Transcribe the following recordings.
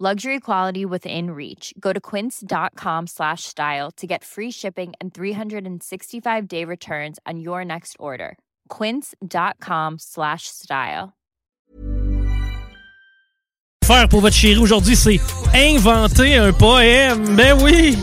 Luxury quality within reach. Go to quince.com slash style to get free shipping and 365 day returns on your next order. Quince.com slash style. Faire pour votre chérie aujourd'hui, c'est inventer un poème. Ben oui!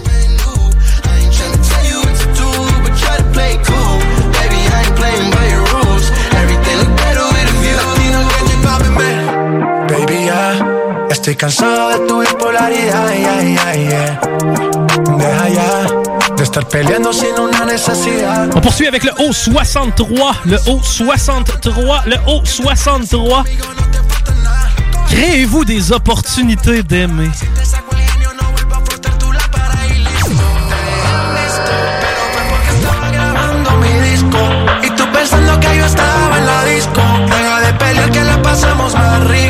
Estoy cansado de tu bipolaridad. Yeah, yeah, yeah. Deja ya de estar peleando sin una necesidad. On poursuit avec le haut 63, le haut 63, le haut 63. Créez-vous des opportunités d'aimer? grabando mi disco Y tú pensando que yo estaba en la disco Deja de pelear que la pasamos más rico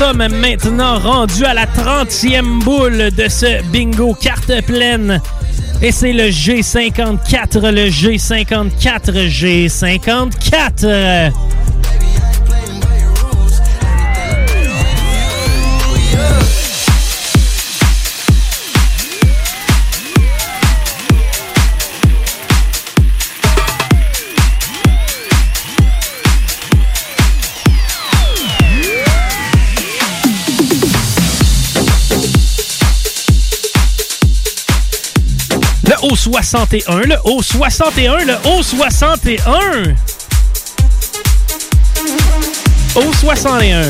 sommes maintenant rendus à la 30e boule de ce bingo carte pleine. Et c'est le G54, le G54, G54. Haut 61, le haut 61, le haut 61. Haut 61.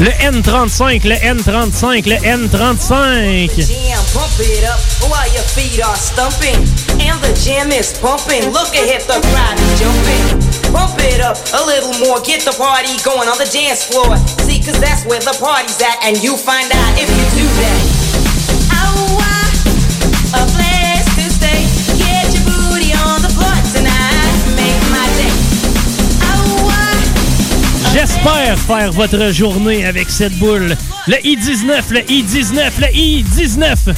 Le N35, le N35, le N35. Jam, pump it up while your feet are stumping? And the jam is pumping. Look ahead, the crowd is jumping. Pump it up a little more. Get the party going on the dance floor. See, cause that's where the party's at. And you find out if you do that. A place to stay. Get your booty on the floor tonight. Make my day. J'espère faire votre journée avec cette boule. Le I-19, le I-19, le I-19.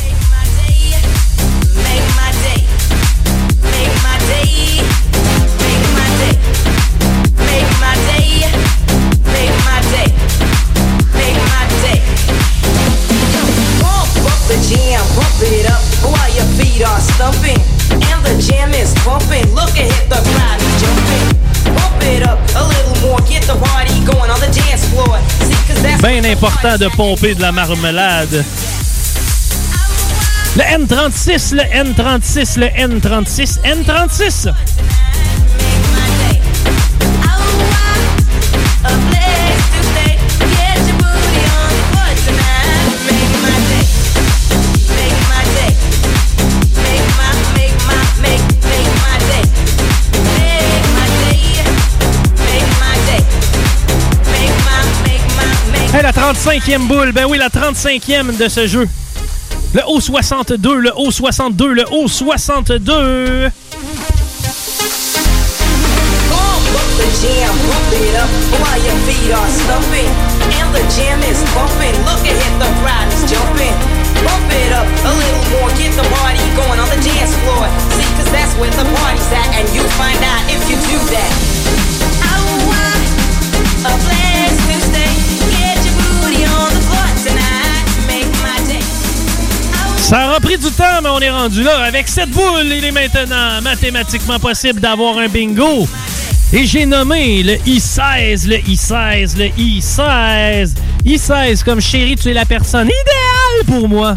Bien important de pomper de la marmelade. Le N36, le N36, le N36, N36. Hey, la 35e boule, ben oui, la 35e de ce jeu. Le O62, le O62, le O62. Pump up the jam, pump it up while your feet are stumping. And the jam is pumping. Look ahead, the crowd is jumping. Pump it up a little more, get the party going on the dance floor. See, cause that's where the party's at, and you find out if you do that. Du temps, mais on est rendu là. Avec cette boule, il est maintenant mathématiquement possible d'avoir un bingo. Et j'ai nommé le I-16, le I-16, le I-16. I-16, comme chérie, tu es la personne idéale pour moi.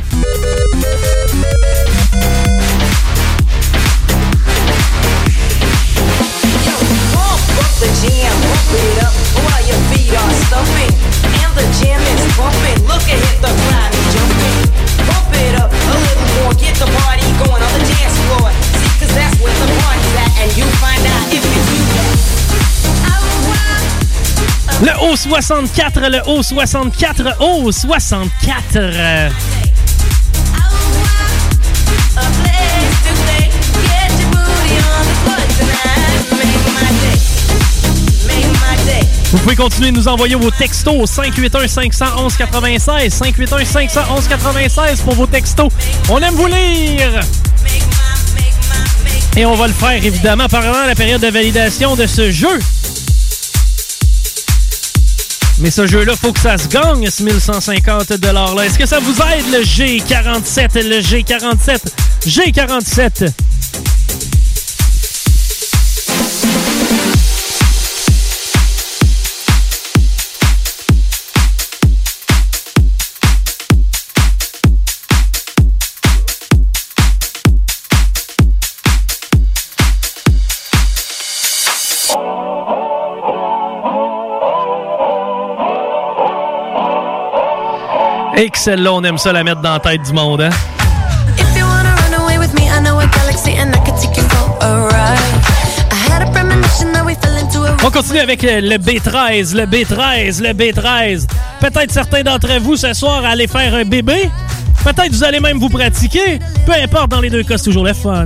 Le O64, le O64, O64. Vous pouvez continuer de nous envoyer vos textos au 581 511 96 581 511 96 pour vos textos. On aime vous lire. Et on va le faire évidemment pendant la période de validation de ce jeu. Mais ce jeu-là, faut que ça se gagne, ce 1150 $-là. Est-ce que ça vous aide, le G47, le G47, G47? Excellent, on aime ça la mettre dans la tête du monde, hein? On continue avec euh, le B13, le B13, le B13. Peut-être certains d'entre vous ce soir aller faire un bébé. Peut-être vous allez même vous pratiquer. Peu importe, dans les deux cas, c'est toujours le fun.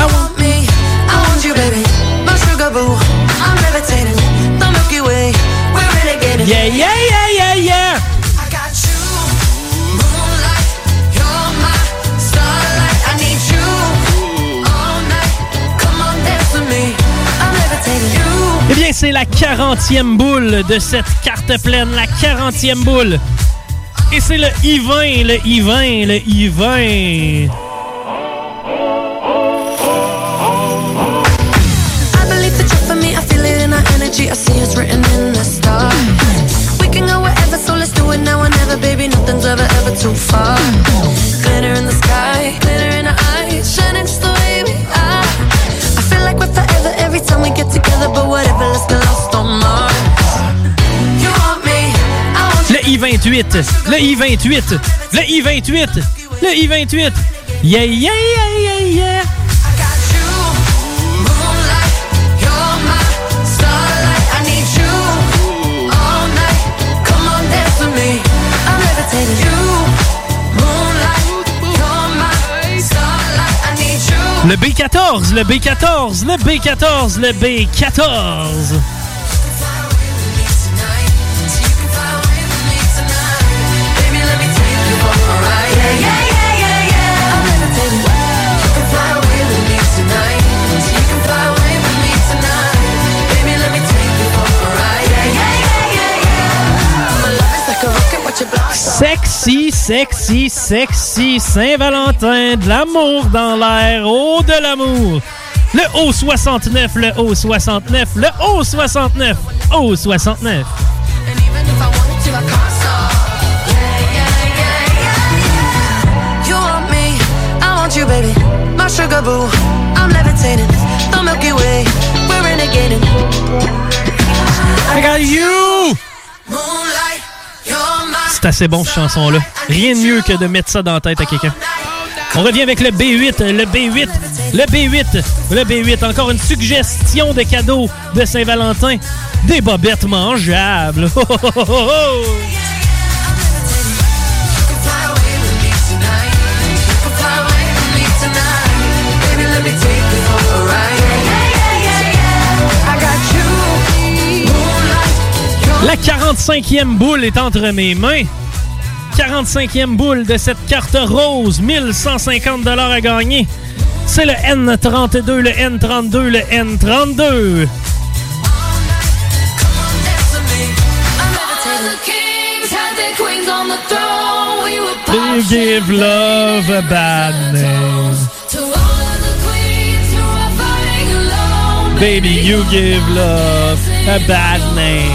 I want c'est la 40e boule de cette carte pleine, la 40e boule. Et c'est le I-20, le I-20, le I-20. I-28, le I-28, le I-28, le I-28. Yeah, yeah, yeah, yeah, yeah. Le B14, le B14, le B14, le B14. Sexy, sexy, sexy, Saint-Valentin, de l'amour dans l'air, oh de l'amour. Le O69, le O69, le O69, O69. You, baby, my sugar boo. I'm levitating, the Milky Way. We're renegading. I got you. C'est assez bon, cette chanson-là. Rien de mieux que de mettre ça dans la tête à quelqu'un. On revient avec le B8, le B8, le B8, le B8. Encore une suggestion de cadeau de Saint-Valentin. Des bobettes mangeables. La 45e boule est entre mes mains. 45e boule de cette carte rose, 1150 à gagner. C'est le N32, le N32, le N32. you give love a bad name. Baby, you give love a bad name.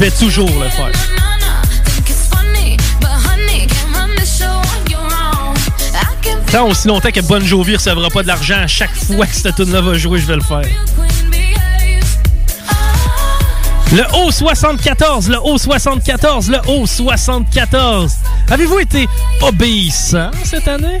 Vais toujours le faire. Tant aussi longtemps que Bon Jovi recevra pas de l'argent à chaque fois que cette tune là va jouer, je vais le faire. Le O74, le O74, le O74. Avez-vous été obéissant cette année?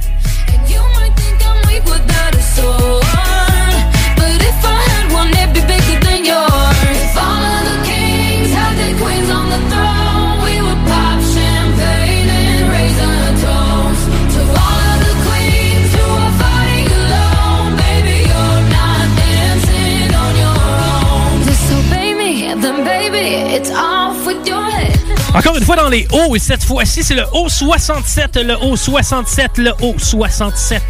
Encore une fois dans les hauts, et cette fois-ci, c'est le haut 67, le haut 67, le haut 67.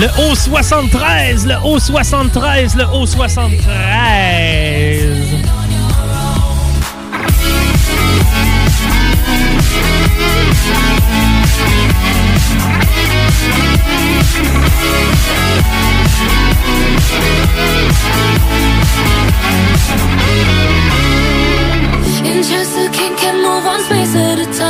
Le haut 73, le haut 73, le haut 73. In just a king can move one space at a time.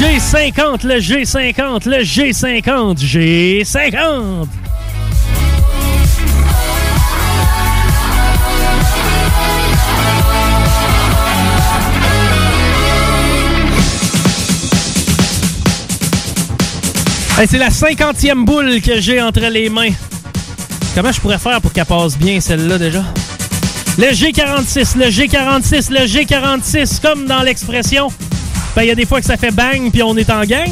G50, le G50, le G50, G50. Hey, c'est la cinquantième boule que j'ai entre les mains. Comment je pourrais faire pour qu'elle passe bien celle-là déjà? Le G46, le G46, le G46, comme dans l'expression. Ben, il y a des fois que ça fait bang puis on est en gang.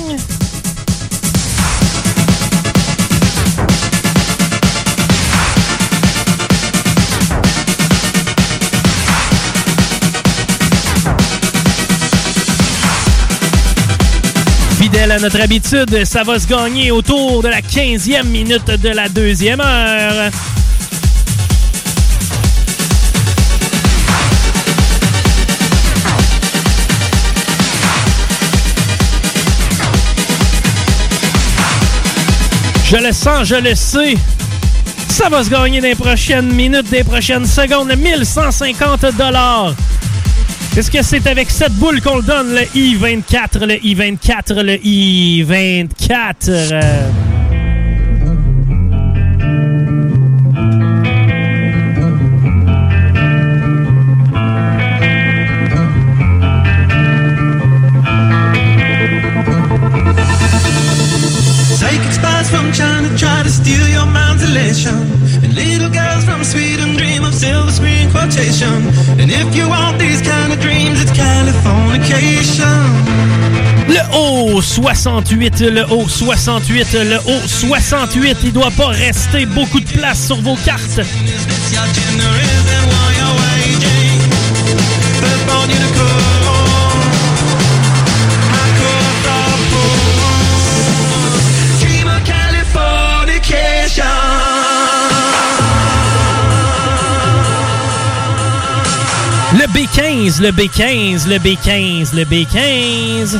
Fidèle à notre habitude, ça va se gagner autour de la 15e minute de la deuxième heure. Je le sens, je le sais. Ça va se gagner dans les prochaines minutes, des prochaines secondes. 1150 dollars. Est-ce que c'est avec cette boule qu'on le donne, le I-24, le I-24, le I-24? 68, le haut 68, le haut 68. Il doit pas rester beaucoup de place sur vos cartes. Le B15, le B15, le B15, le B15.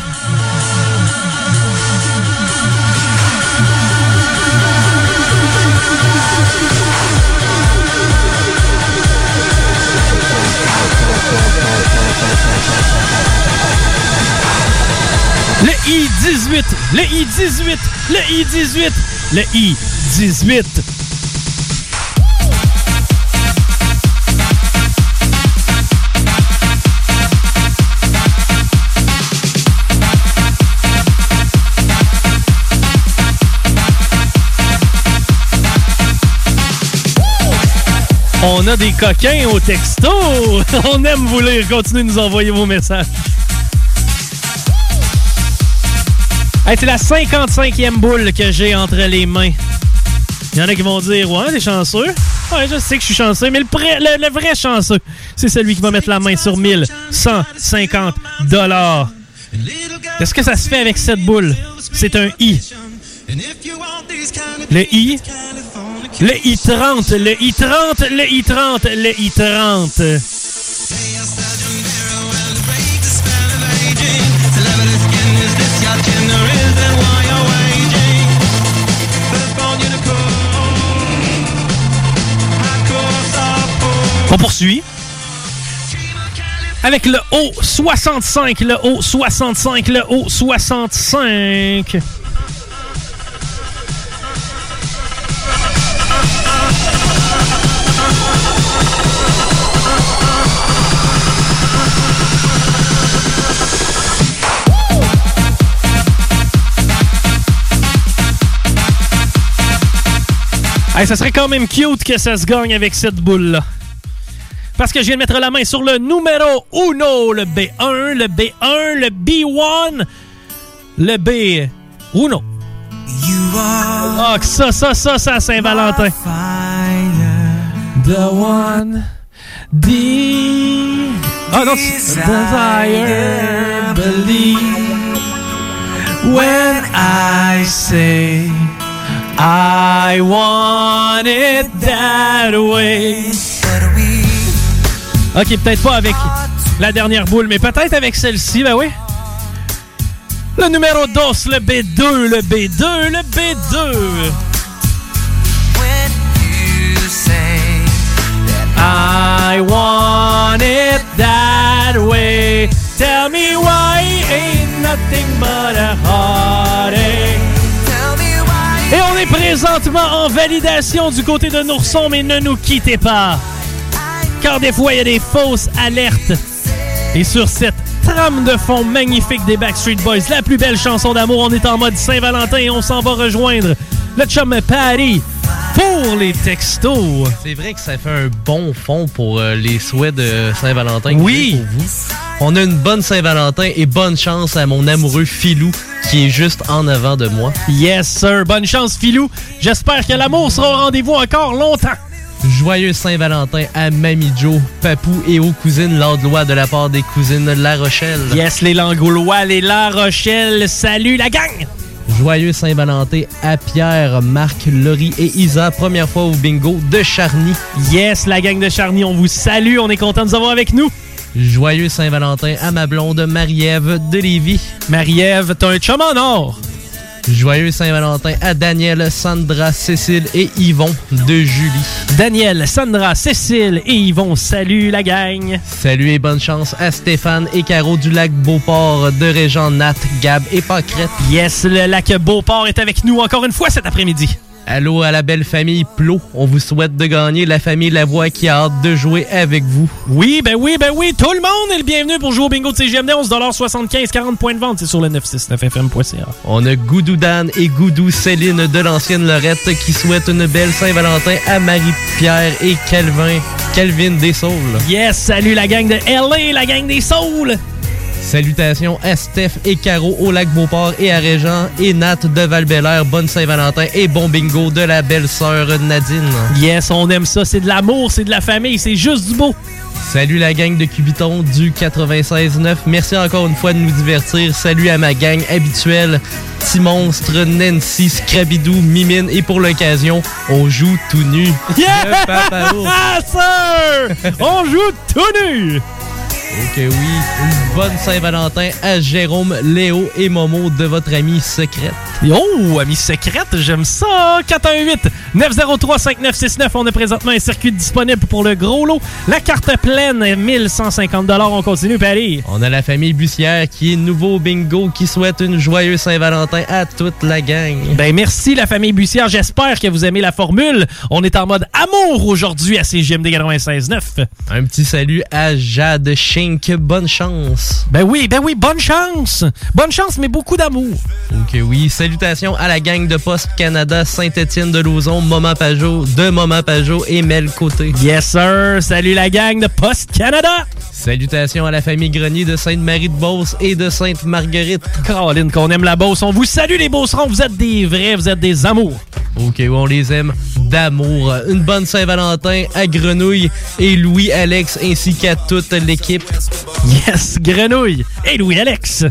Le I-18, le I-18, le I-18. On a des coquins au texto. On aime vous lire. Continuez de nous envoyer vos messages. C'est la 55e boule que j'ai entre les mains. Il y en a qui vont dire Ouais, t'es chanceux. Ouais, je sais que je suis chanceux, mais le, le, vrai chanceux, c'est celui qui va mettre la main sur 1150 dollars. Est-ce que ça se fait avec cette boule? C'est un I. Le I? Le I30, le I30, le I30, le I30. On poursuit avec le haut 65, le haut 65, le haut 65. Ça serait quand même cute que ça se gagne avec cette boule-là. Parce que je viens de mettre la main sur le numéro 1, le B1, le B1, le B1, le B1. Ah, oh, ça, ça, ça, ça, Saint-Valentin. The one, the... Oh non, desire, believe when I say I want it that way. Ok, peut-être pas avec la dernière boule, mais peut-être avec celle-ci, ben oui. Le numéro 2, le B2, le B2, le B2. I want it that way. Tell me why ain't nothing but a heartache. Présentement en validation du côté de Nourson, mais ne nous quittez pas car des fois, il y a des fausses alertes. Et sur cette trame de fond magnifique des Backstreet Boys, la plus belle chanson d'amour, on est en mode Saint-Valentin et on s'en va rejoindre le chum Paris pour les textos. C'est vrai que ça fait un bon fond pour euh, les souhaits de Saint-Valentin. Oui. Pour vous. On a une bonne Saint-Valentin et bonne chance à mon amoureux Filou qui est juste en avant de moi. Yes, sir. Bonne chance, Filou. J'espère que l'amour sera au rendez-vous encore longtemps. Joyeux Saint-Valentin à Mamie Joe, Papou et aux cousines Landlois de la part des cousines La Rochelle. Yes, les Langoulois, les La Rochelle, salut la gang! Joyeux Saint-Valentin à Pierre, Marc, Laurie et Isa, première fois au bingo de Charny. Yes, la gang de Charny, on vous salue, on est content de vous avoir avec nous. Joyeux Saint-Valentin à ma blonde Marie-Ève de Lévis. Marie-Ève, t'as un chum en or! Joyeux Saint-Valentin à Daniel, Sandra, Cécile et Yvon de Julie. Daniel, Sandra, Cécile et Yvon, salut la gang. Salut et bonne chance à Stéphane et Caro du lac Beauport, de Régent, Nat, Gab et Pâquerette. Yes, le lac Beauport est avec nous encore une fois cet après-midi. Allô à la belle famille Plot. On vous souhaite de gagner la famille Lavoie qui a hâte de jouer avec vous. Oui, ben oui, ben oui. Tout le monde est le bienvenu pour jouer au bingo de CGMD. 11,75 40 points de vente. C'est sur le 969fm.ca. On a Goudou Dan et Goudou Céline de l'ancienne Lorette qui souhaitent une belle Saint-Valentin à Marie-Pierre et Calvin. Calvin des Saules. Yes, salut la gang de LA, la gang des Saules. Salutations à Steph et Caro au lac Beauport et à Régent et Nat de val Bonne Saint-Valentin et bon bingo de la belle-sœur Nadine. Yes, on aime ça. C'est de l'amour, c'est de la famille, c'est juste du beau. Salut la gang de Cubiton du 96.9. Merci encore une fois de nous divertir. Salut à ma gang habituelle. Petit monstre, Nancy, Scrabidou, Mimine et pour l'occasion, on joue tout nu. Yeah! Sir! on joue tout nu! Ok oui, une bonne Saint-Valentin à Jérôme, Léo et Momo de votre ami secrète. Oh, ami secrète, j'aime ça! 418-903-5969, on a présentement un circuit disponible pour le gros lot. La carte pleine, 1150 on continue, Paris. On a la famille Bussière qui est nouveau bingo, qui souhaite une joyeuse Saint-Valentin à toute la gang. Ben merci la famille Bussière, j'espère que vous aimez la formule. On est en mode amour aujourd'hui à CGMD 96.9. Un petit salut à Jade Shink, bonne chance. Ben oui, ben oui, bonne chance. Bonne chance, mais beaucoup d'amour. Ok, oui, salut Salutations à la gang de Poste Canada, Saint-Étienne de Lauzon, Moment Pajot, de Moment Pajot et Mel Côté. Yes, sir. Salut la gang de Poste Canada. Salutations à la famille Grenier de Sainte-Marie de Beauce et de Sainte-Marguerite. Caroline, qu'on aime la Beauce. On vous salue les Beaucerons. Vous êtes des vrais, vous êtes des amours. Ok, on les aime d'amour. Une bonne Saint-Valentin à Grenouille et Louis-Alex ainsi qu'à toute l'équipe. Yes, Grenouille et Louis-Alex.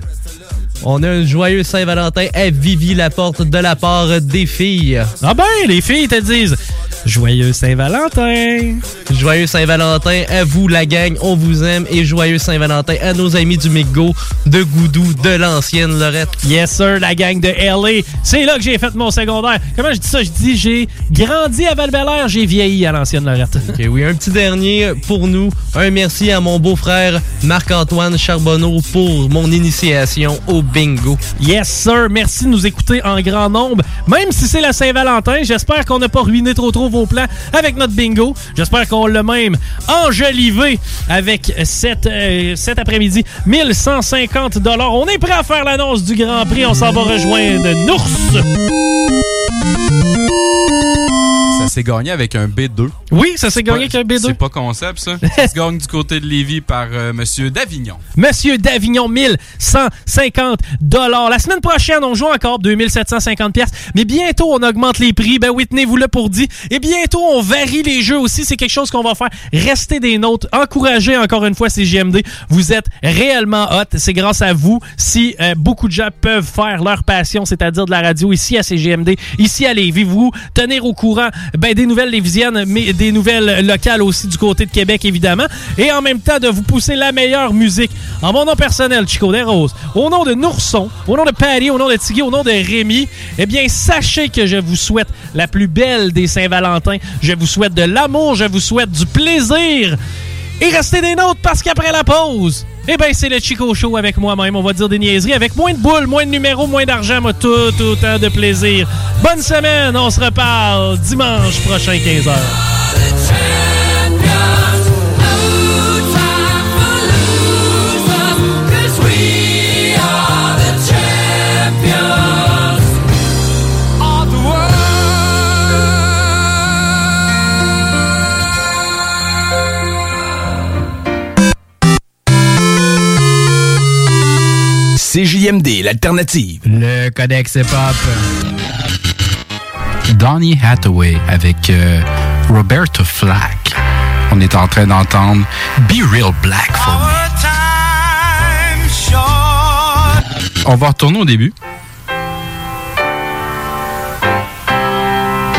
On a un joyeux Saint-Valentin à Vivi Laporte de la part des filles. Ah ben, les filles te disent Joyeux Saint-Valentin. Joyeux Saint-Valentin à vous, la gang. On vous aime. Et joyeux Saint-Valentin à nos amis du Migo, de Goudou, de l'ancienne Lorette. Yes, sir, la gang de LA. C'est là que j'ai fait mon secondaire. Comment je dis ça? Je dis j'ai grandi à val j'ai vieilli à l'ancienne Lorette. OK, oui, un petit dernier pour nous. Un merci à mon beau-frère Marc-Antoine Charbonneau pour mon initiation au bingo. Yes, sir. Merci de nous écouter en grand nombre. Même si c'est la Saint-Valentin, j'espère qu'on n'a pas ruiné trop trop vos plans avec notre bingo. J'espère qu'on l'a même enjolivé avec cette, euh, cet après-midi. 1150 On est prêt à faire l'annonce du Grand Prix. On s'en va rejoindre Nours. S'est gagné avec un B2. Oui, ça s'est gagné avec un B2. C'est pas concept, ça. ça se gagne du côté de Lévis par euh, Monsieur Davignon. Monsieur Davignon, 1150 dollars. La semaine prochaine, on joue encore 2750 pièces, mais bientôt on augmente les prix. Ben oui, tenez-vous le pour dit. Et bientôt on varie les jeux aussi. C'est quelque chose qu'on va faire. Restez des notes. Encouragez encore une fois ces JMD. Vous êtes réellement hot. C'est grâce à vous si euh, beaucoup de gens peuvent faire leur passion, c'est-à-dire de la radio ici à CGMD, ici à Lévis. Vous tenir au courant ben, des nouvelles lévisiennes, mais des nouvelles locales aussi du côté de Québec, évidemment. Et en même temps, de vous pousser la meilleure musique. En mon nom personnel, Chico des Roses, au nom de Nourson, au nom de Paris, au nom de Tigui, au nom de Rémi, eh bien, sachez que je vous souhaite la plus belle des Saint-Valentin. Je vous souhaite de l'amour, je vous souhaite du plaisir. Et restez des nôtres parce qu'après la pause, eh bien, c'est le Chico Show avec moi-même. On va dire des niaiseries. Avec moins de boules, moins de numéros, moins d'argent, mais tout autant de plaisir. Bonne semaine. On se reparle dimanche prochain, 15h. CJMD, l'alternative. Le Codex Hip-Hop. Donny Hathaway avec euh, Roberto Flack. On est en train d'entendre Be Real Black for Me. On va retourner au début.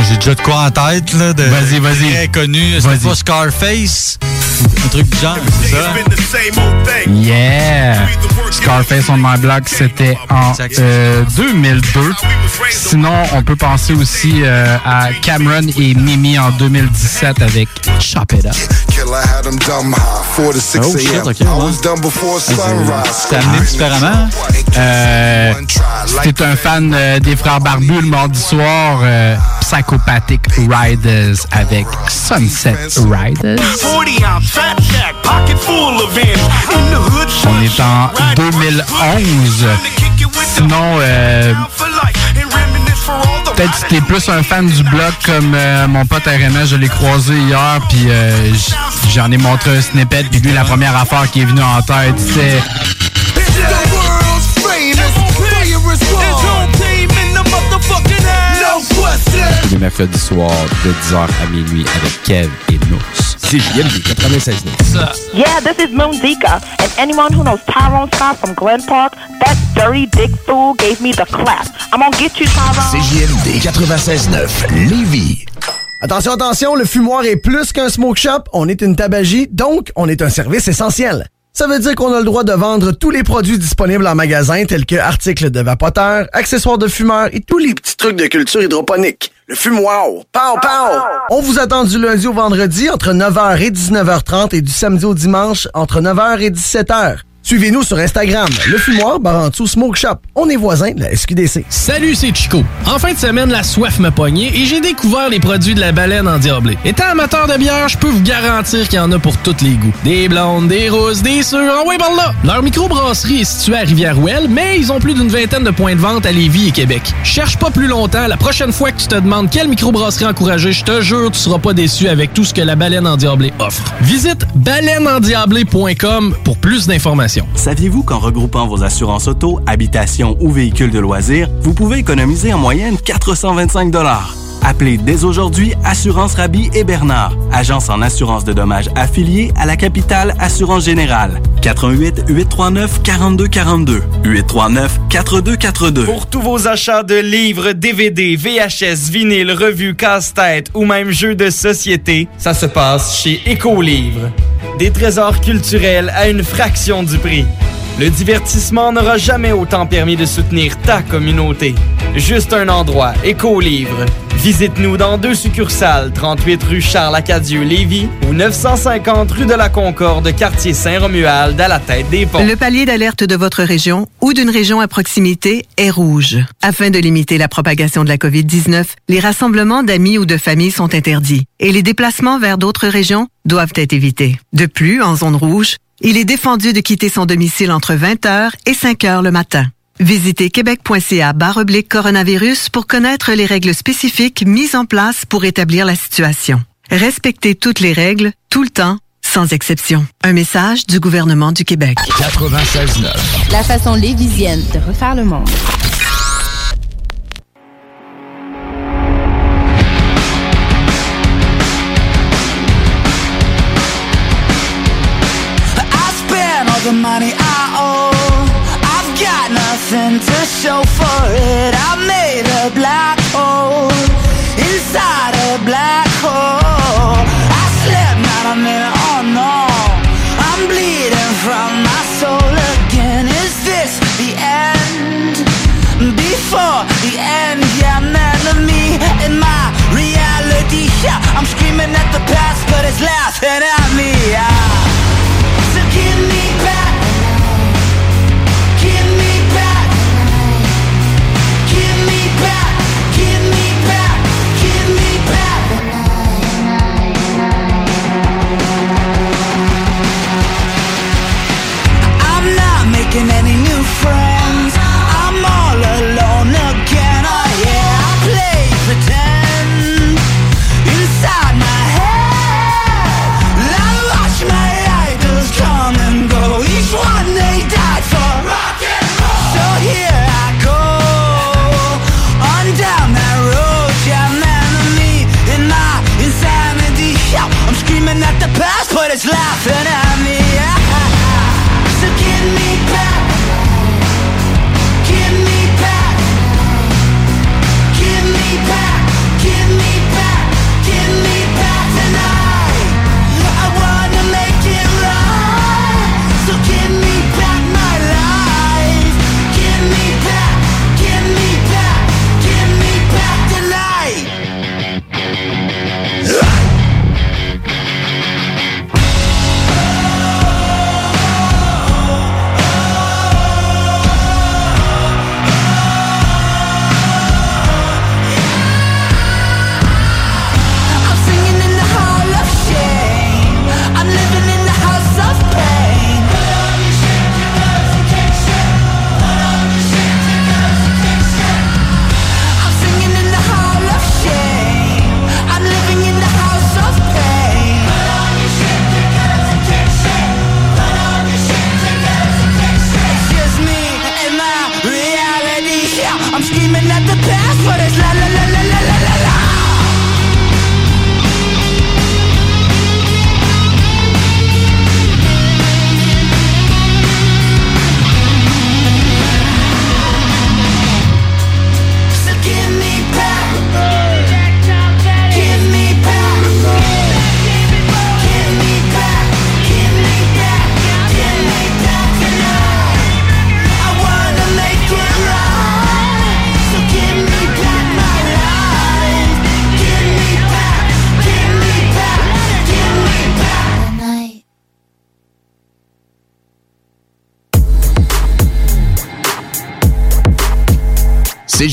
J'ai déjà de quoi en tête, là, de vas-y, vas-y. très connu. C'est pas Scarface? Un truc du genre, c'est ça? Yeah! Scarface on My Block, c'était en euh, 2002. Sinon, on peut penser aussi euh, à Cameron et Mimi en 2017 avec Chop It Up. Oh shit, ok. ouais. C'est amené différemment. Euh, si t'es un fan euh, des frères Barbus le mardi soir, euh, Psychopathic Riders avec Sunset Riders. On est en 2011. Sinon, euh, peut-être si t'es plus un fan du bloc comme euh, mon pote RMS, je l'ai croisé hier, puis euh, j'en ai montré un snippet, puis lui, la première affaire qui est venue en tête, c'est... Les mercredis soirs de 10h à minuit avec Kev et Nous. CJMD 96 Yeah, this is Moon Zika, and anyone who knows Tyrone Scott from Glen Park, that dirty dick fool gave me the clap. I'm gonna get you, Tyrone. CJMD 96.9, Lévis. Attention, attention, le fumoir est plus qu'un smoke shop, on est une tabagie, donc on est un service essentiel. Ça veut dire qu'on a le droit de vendre tous les produits disponibles en magasin tels que articles de vapoteurs, accessoires de fumeurs et tous les petits trucs de culture hydroponique. Le fumoir, pow pow! On vous attend du lundi au vendredi entre 9h et 19h30 et du samedi au dimanche entre 9h et 17h. Suivez-nous sur Instagram, le fumoir Barantou Smoke Shop. On est voisins de la SQDC. Salut, c'est Chico. En fin de semaine, la soif me pognait et j'ai découvert les produits de la baleine en diablé. Étant amateur de bière, je peux vous garantir qu'il y en a pour tous les goûts. Des blondes, des roses, des sûres, en ouais, par là! Leur microbrasserie est située à Rivière-Ouelle, mais ils ont plus d'une vingtaine de points de vente à Lévis et Québec. Cherche pas plus longtemps, la prochaine fois que tu te demandes quelle microbrasserie encourager, je te jure, tu seras pas déçu avec tout ce que la baleine en diablé offre. Visite baleineendiablé.com pour plus d'informations. Saviez-vous qu'en regroupant vos assurances auto, habitation ou véhicules de loisirs, vous pouvez économiser en moyenne 425 Appelez dès aujourd'hui Assurance Rabi et Bernard, agence en assurance de dommages affiliée à la capitale Assurance Générale. 88 839 4242 839 4242. Pour tous vos achats de livres, DVD, VHS, vinyle, revues, casse-tête ou même jeux de société, ça se passe chez Écolivre. Des trésors culturels à une fraction du prix. Le divertissement n'aura jamais autant permis de soutenir ta communauté. Juste un endroit, Éco-Livre. Visite-nous dans deux succursales, 38 rue Charles-Acadieux-Lévis ou 950 rue de la Concorde, quartier Saint-Romuald, à la tête des ponts. Le palier d'alerte de votre région ou d'une région à proximité est rouge. Afin de limiter la propagation de la COVID-19, les rassemblements d'amis ou de familles sont interdits et les déplacements vers d'autres régions doivent être évités. De plus, en zone rouge, il est défendu de quitter son domicile entre 20h et 5h le matin. Visitez québec.ca oblique coronavirus pour connaître les règles spécifiques mises en place pour établir la situation. Respectez toutes les règles, tout le temps, sans exception. Un message du gouvernement du Québec. 96.9. La façon lévisienne de refaire le monde. All the money I owe. I've got nothing to show for it. I made a black hole inside a black hole. I slept not a minute, oh no. I'm bleeding from my soul again. Is this the end? Before the end, yeah, man of me in my reality. Yeah, I'm screaming at the past, but it's laughing at me. Yeah.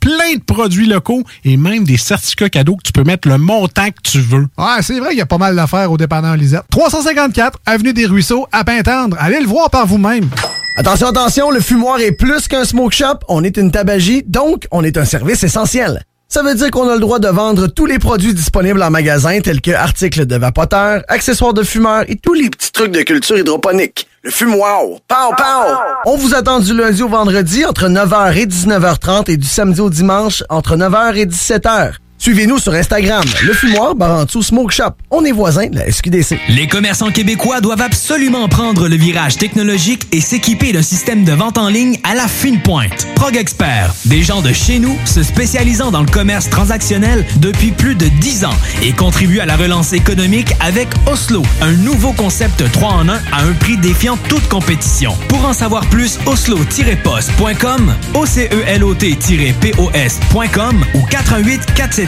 plein de produits locaux et même des certificats cadeaux que tu peux mettre le montant que tu veux. Ouais, c'est vrai qu'il y a pas mal d'affaires au dépanneur Lisette. 354 Avenue des Ruisseaux, à Pintendre. Allez le voir par vous-même. Attention, attention, le fumoir est plus qu'un smoke shop. On est une tabagie, donc on est un service essentiel. Ça veut dire qu'on a le droit de vendre tous les produits disponibles en magasin, tels que articles de vapoteurs, accessoires de fumeurs et tous les petits trucs de culture hydroponique. Le fumoir. Pow, pow! On vous attend du lundi au vendredi entre 9h et 19h30 et du samedi au dimanche entre 9h et 17h. Suivez-nous sur Instagram, le fumoir Barantou Smoke Shop. On est voisins de la SQDC. Les commerçants québécois doivent absolument prendre le virage technologique et s'équiper d'un système de vente en ligne à la fine pointe. Prog Expert, des gens de chez nous se spécialisant dans le commerce transactionnel depuis plus de 10 ans et contribuent à la relance économique avec Oslo, un nouveau concept 3 en 1 à un prix défiant toute compétition. Pour en savoir plus, oslo-post.com, OCELOT-POS.com ou 418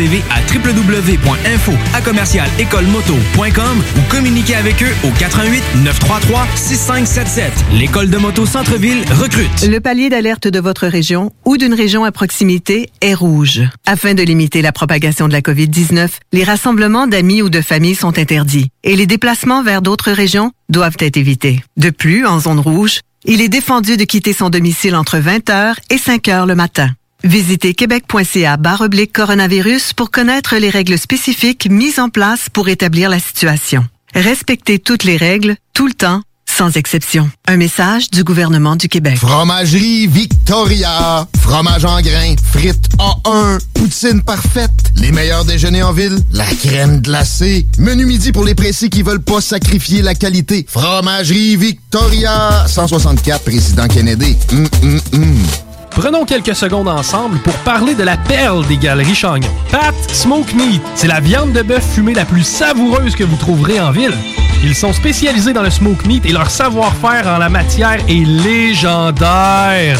À www.info à commercial écolemoto.com ou communiquez avec eux au 88 933 6577. L'école de moto Centre-ville recrute. Le palier d'alerte de votre région ou d'une région à proximité est rouge. Afin de limiter la propagation de la COVID-19, les rassemblements d'amis ou de familles sont interdits et les déplacements vers d'autres régions doivent être évités. De plus, en zone rouge, il est défendu de quitter son domicile entre 20h et 5h le matin. Visitez québec.ca oblique coronavirus pour connaître les règles spécifiques mises en place pour établir la situation. Respectez toutes les règles, tout le temps, sans exception. Un message du gouvernement du Québec. Fromagerie Victoria. Fromage en grains. Frites A1. Poutine parfaite. Les meilleurs déjeuners en ville. La crème glacée. Menu midi pour les pressés qui veulent pas sacrifier la qualité. Fromagerie Victoria. 164 Président Kennedy. Hum, hum, hum. Prenons quelques secondes ensemble pour parler de la perle des galeries Chagnon. Pat Smoke Meat, c'est la viande de bœuf fumée la plus savoureuse que vous trouverez en ville. Ils sont spécialisés dans le smoke meat et leur savoir-faire en la matière est légendaire.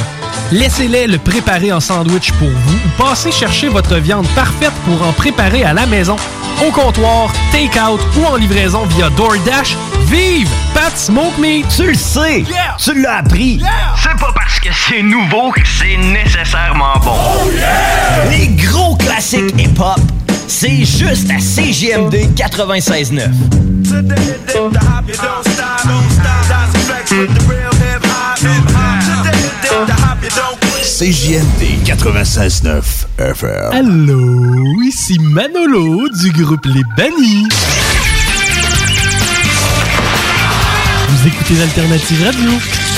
Laissez-les le préparer en sandwich pour vous ou passez chercher votre viande parfaite pour en préparer à la maison, au comptoir, take-out ou en livraison via DoorDash. Vive Pat Smoke Meat! Tu le sais! Tu l'as appris! C'est pas parce que c'est nouveau que c'est nécessairement bon. Les gros classiques hip-hop, c'est juste à CGMD 96.9. CJMD 96.9 FM. Allô, ici Manolo du groupe Les Bannis. Vous écoutez l'Alternative Radio.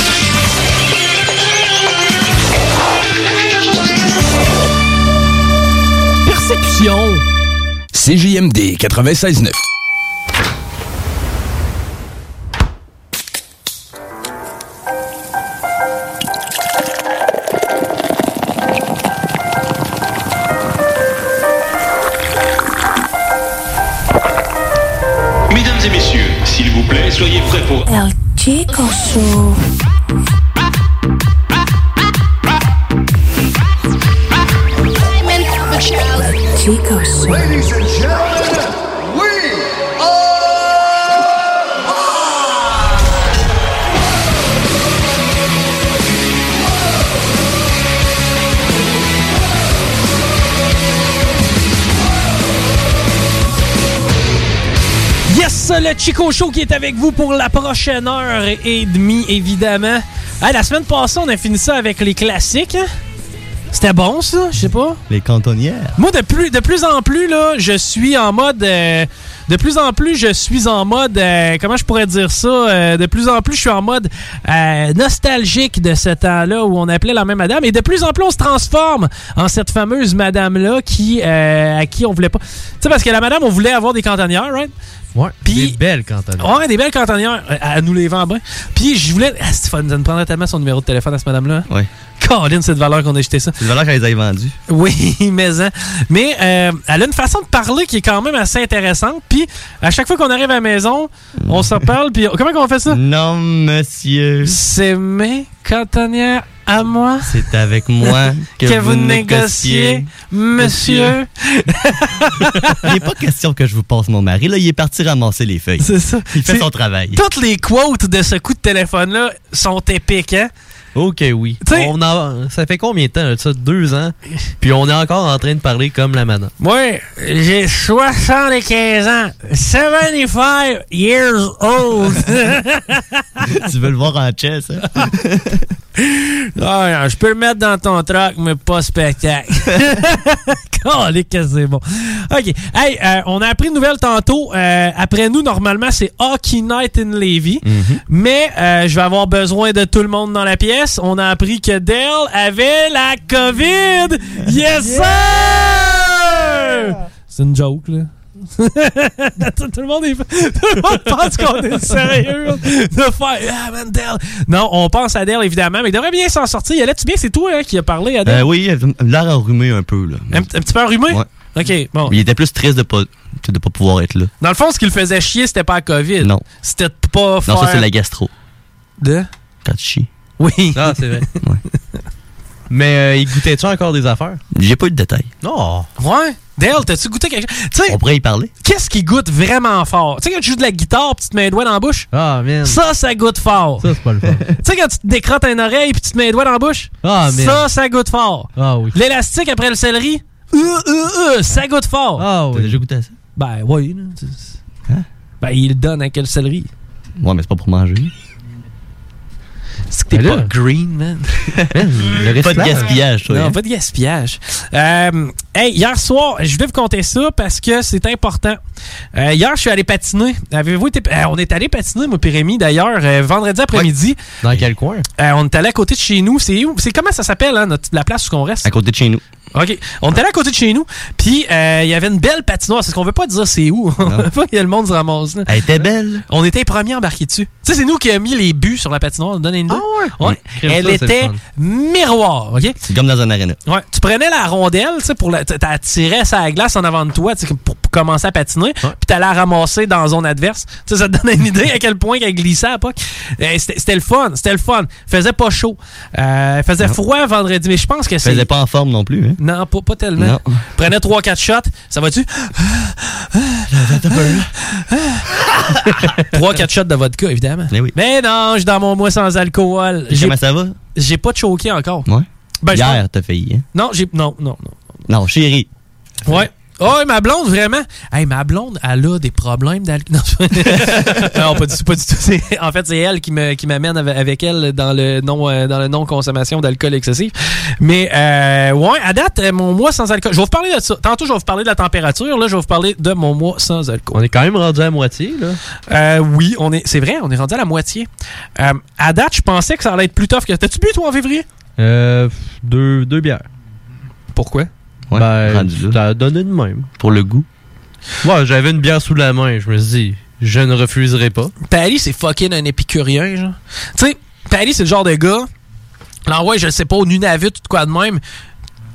Perception. CJMD 96.9. Mesdames et messieurs, s'il vous plaît, soyez prêts pour... El Chico Show. Chico Show. Ladies and gentlemen, we Yes, le Chico Show qui est avec vous pour la prochaine heure et demie, évidemment. Ah, la semaine passée, on a fini ça avec les classiques. hein? C'était bon, ça? Je sais pas. Les cantonnières. Moi, de plus, de plus en plus, là, je suis en mode. euh, de plus en plus, je suis en mode. euh, comment je pourrais dire ça? Euh, de plus en plus, je suis en mode euh, nostalgique de ce temps-là où on appelait la même madame. Et de plus en plus, on se transforme en cette fameuse madame-là qui, euh, à qui on voulait pas. Tu sais, parce que la madame, on voulait avoir des cantonnières, right? Ouais. Puis- des belles cantonnières. Ouais, des belles cantonnières. Euh, Elle nous les vend bien. Puis je voulais. Ah, fun, ça nous prendrait tellement son numéro de téléphone à cette madame-là. Ouais. Caroline, c'est de valeur qu'on a jeté ça. C'est de valeur qu'elle les ait vendus. Oui, mais hein. mais euh, elle a une façon de parler qui est quand même assez intéressante. Puis à chaque fois qu'on arrive à la maison, on se parle. Puis comment qu'on fait ça? Non, monsieur. C'est mes cantonnières à moi C'est avec moi que, que vous négociez, monsieur. Il n'est pas question que je vous passe mon mari. Là, il est parti ramasser les feuilles. C'est ça. Il fait son travail. Toutes les quotes de ce coup de téléphone-là sont épiques, hein? Ok, oui. T'sais- On en- ça fait combien de temps, ça? Deux ans? Puis on est encore en train de parler comme la madame. Moi, j'ai 75 ans. 75 years old. tu veux le voir en chess, hein? Ah, je peux le mettre dans ton truck, mais pas spectacle. Calé que c'est bon. OK. Hey, euh, on a appris une nouvelle tantôt. Euh, après nous, normalement, c'est Hockey Night in Levy. Mais euh, je vais avoir besoin de tout le monde dans la pièce. On a appris que Dale avait la COVID. Yes, sir! C'est une joke, là. tout, tout le monde est, tout le monde pense qu'on est sérieux de faire ah man Dale non on pense à Dale évidemment mais il devrait bien s'en sortir il allait-tu bien? C'est toi hein, qui a parlé à Dale? Euh, oui, l'air enrhumé un peu. Là. un, un petit peu enrhumé? Ouais. ok bon Il était plus triste de pas, de pas pouvoir être là. dans le fond ce qui le faisait chier c'était pas la COVID Non. c'était de pas faire Non, ça, c'est la gastro. de? Quand tu chies. Oui Ah, c'est vrai. Mais euh, il goûtait-tu encore des affaires? J'ai pas eu de détails. Non. ouais? Dale t'as-tu goûté quelque chose? Tu sais On pourrait y parler. qu'est-ce qui goûte vraiment fort? Tu sais quand tu joues de la guitare pis tu te mets les doigts dans la bouche? Ah, man. ça ça goûte fort Ça, c'est pas le fun. tu sais quand tu te décrottes une oreille puis tu te mets les doigts dans la bouche? Ah, man. ça ça goûte fort Ah, oui. L'élastique après le céleri, euh, euh, euh, ça goûte fort. Ah, T'as oui. déjà goûté à ça? Ben oui. c'est- Ben il le donne avec le céleri. Ouais, mais c'est pas pour manger. C'est que t'es pas green, man? Le Pas de gaspillage, toi. Non, hein? pas de gaspillage. Euh, hey, hier soir, je voulais vous compter ça parce que c'est important. Euh, hier, je suis allé patiner. Avez-vous été... euh, on est allé patiner, moi et Rémi, d'ailleurs, euh, vendredi après-midi. Dans quel coin? On est allé à côté de chez nous. C'est où? C'est comment ça s'appelle, hein, notre, la place où on reste? À côté de chez nous. OK. On est allé à côté de chez nous, puis il y avait une belle patinoire. C'est ce qu'on veut pas dire c'est où. On veut pas que le monde se ramasse. là. Elle était belle. On était les premiers embarqués dessus. Tu sais, c'est nous qui avons mis les buts sur la patinoire. Donne une idée. ouais? Ouais. Elle ça, était miroir, OK? C'est comme dans un aréna. Ouais. Tu prenais la rondelle, tu sais, pour la, tu tirais sa glace en avant de toi, pour, pour commencer à patiner, puis t'allais la ramasser dans la zone adverse. Tu sais, ça te donne une idée à quel point qu'elle glissait à l'époque. Euh, C'était le fun, c'était le fun. Faisait pas chaud. Euh, faisait froid vendredi, mais je pense que c'est... faisait pas en forme non plus. Hein? Non, pas, pas tellement. Non. Prenais 3-4 shots, ça va-tu? 3-4 shots de vodka, évidemment. Mais oui. Mais non, je suis dans mon mois sans alcool. Comment ça va? j'ai pas choqué encore. Ouais. Ben, Hier, t'as failli. Hein? Non, j'ai. Non, non, non. Non, chérie. Ouais. Oh, ma blonde, vraiment. Hey, ma blonde, elle a des problèmes d'alcool. Non, non, pas du tout, pas du tout. En fait, c'est elle qui me qui m'amène avec, elle dans le non euh, dans le non consommation d'alcool excessif. Mais euh, ouais, à date, euh, mon mois sans alcool. Je vais vous parler de ça. Tantôt, je vais vous parler de la température. Là, je vais vous parler de mon mois sans alcool. On est quand même rendu à moitié, là. Euh, oui, on est. C'est vrai, on est rendu à la moitié. Euh, à date, je pensais que ça allait être plus tough que. T'as-tu bu toi en février? Euh, deux, deux bières. Pourquoi? Ouais, ben, a donné de même. Pour le goût. Ouais, j'avais une bière sous la main. Je me suis dit, je ne refuserai pas. Paris, c'est fucking un épicurien, genre. Tu sais, Paris, c'est le genre de gars. Là, ouais, je sais pas, au Nunavut ou de quoi de même.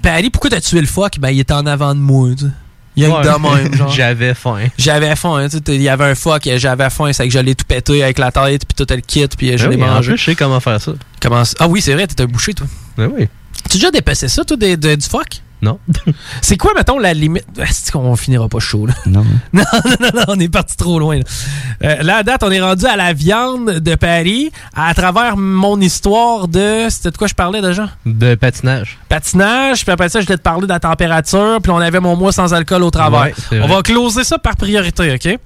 Paris, pourquoi t'as tué le fuck? Ben, il était en avant de moi, tu sais. Il y a Ouais. de même, genre. J'avais faim. J'avais faim, hein, tu sais. Il y avait un fuck, j'avais faim, c'est que je l'ai tout pété avec la tête, puis tout le kit, puis je Ah l'ai mangé. je sais comment faire ça. Comment Ah oui, c'est vrai, t'es un boucher, toi. Ben oui. Tu as déjà dépecé ça, toi, des- du fuck? Non? C'est quoi, mettons, la limite? Ah, C'est qu'on finira pas chaud, là. Non. Non, non, non, non, on est parti trop loin. Là. Euh, là, à date, on est rendu à la viande de Paris à travers mon histoire de... C'était de quoi je parlais déjà? De patinage. Patinage, puis après ça, je voulais te parler de la température, puis on avait mon mois sans alcool au travers. Ouais, on va closer ça par priorité, OK?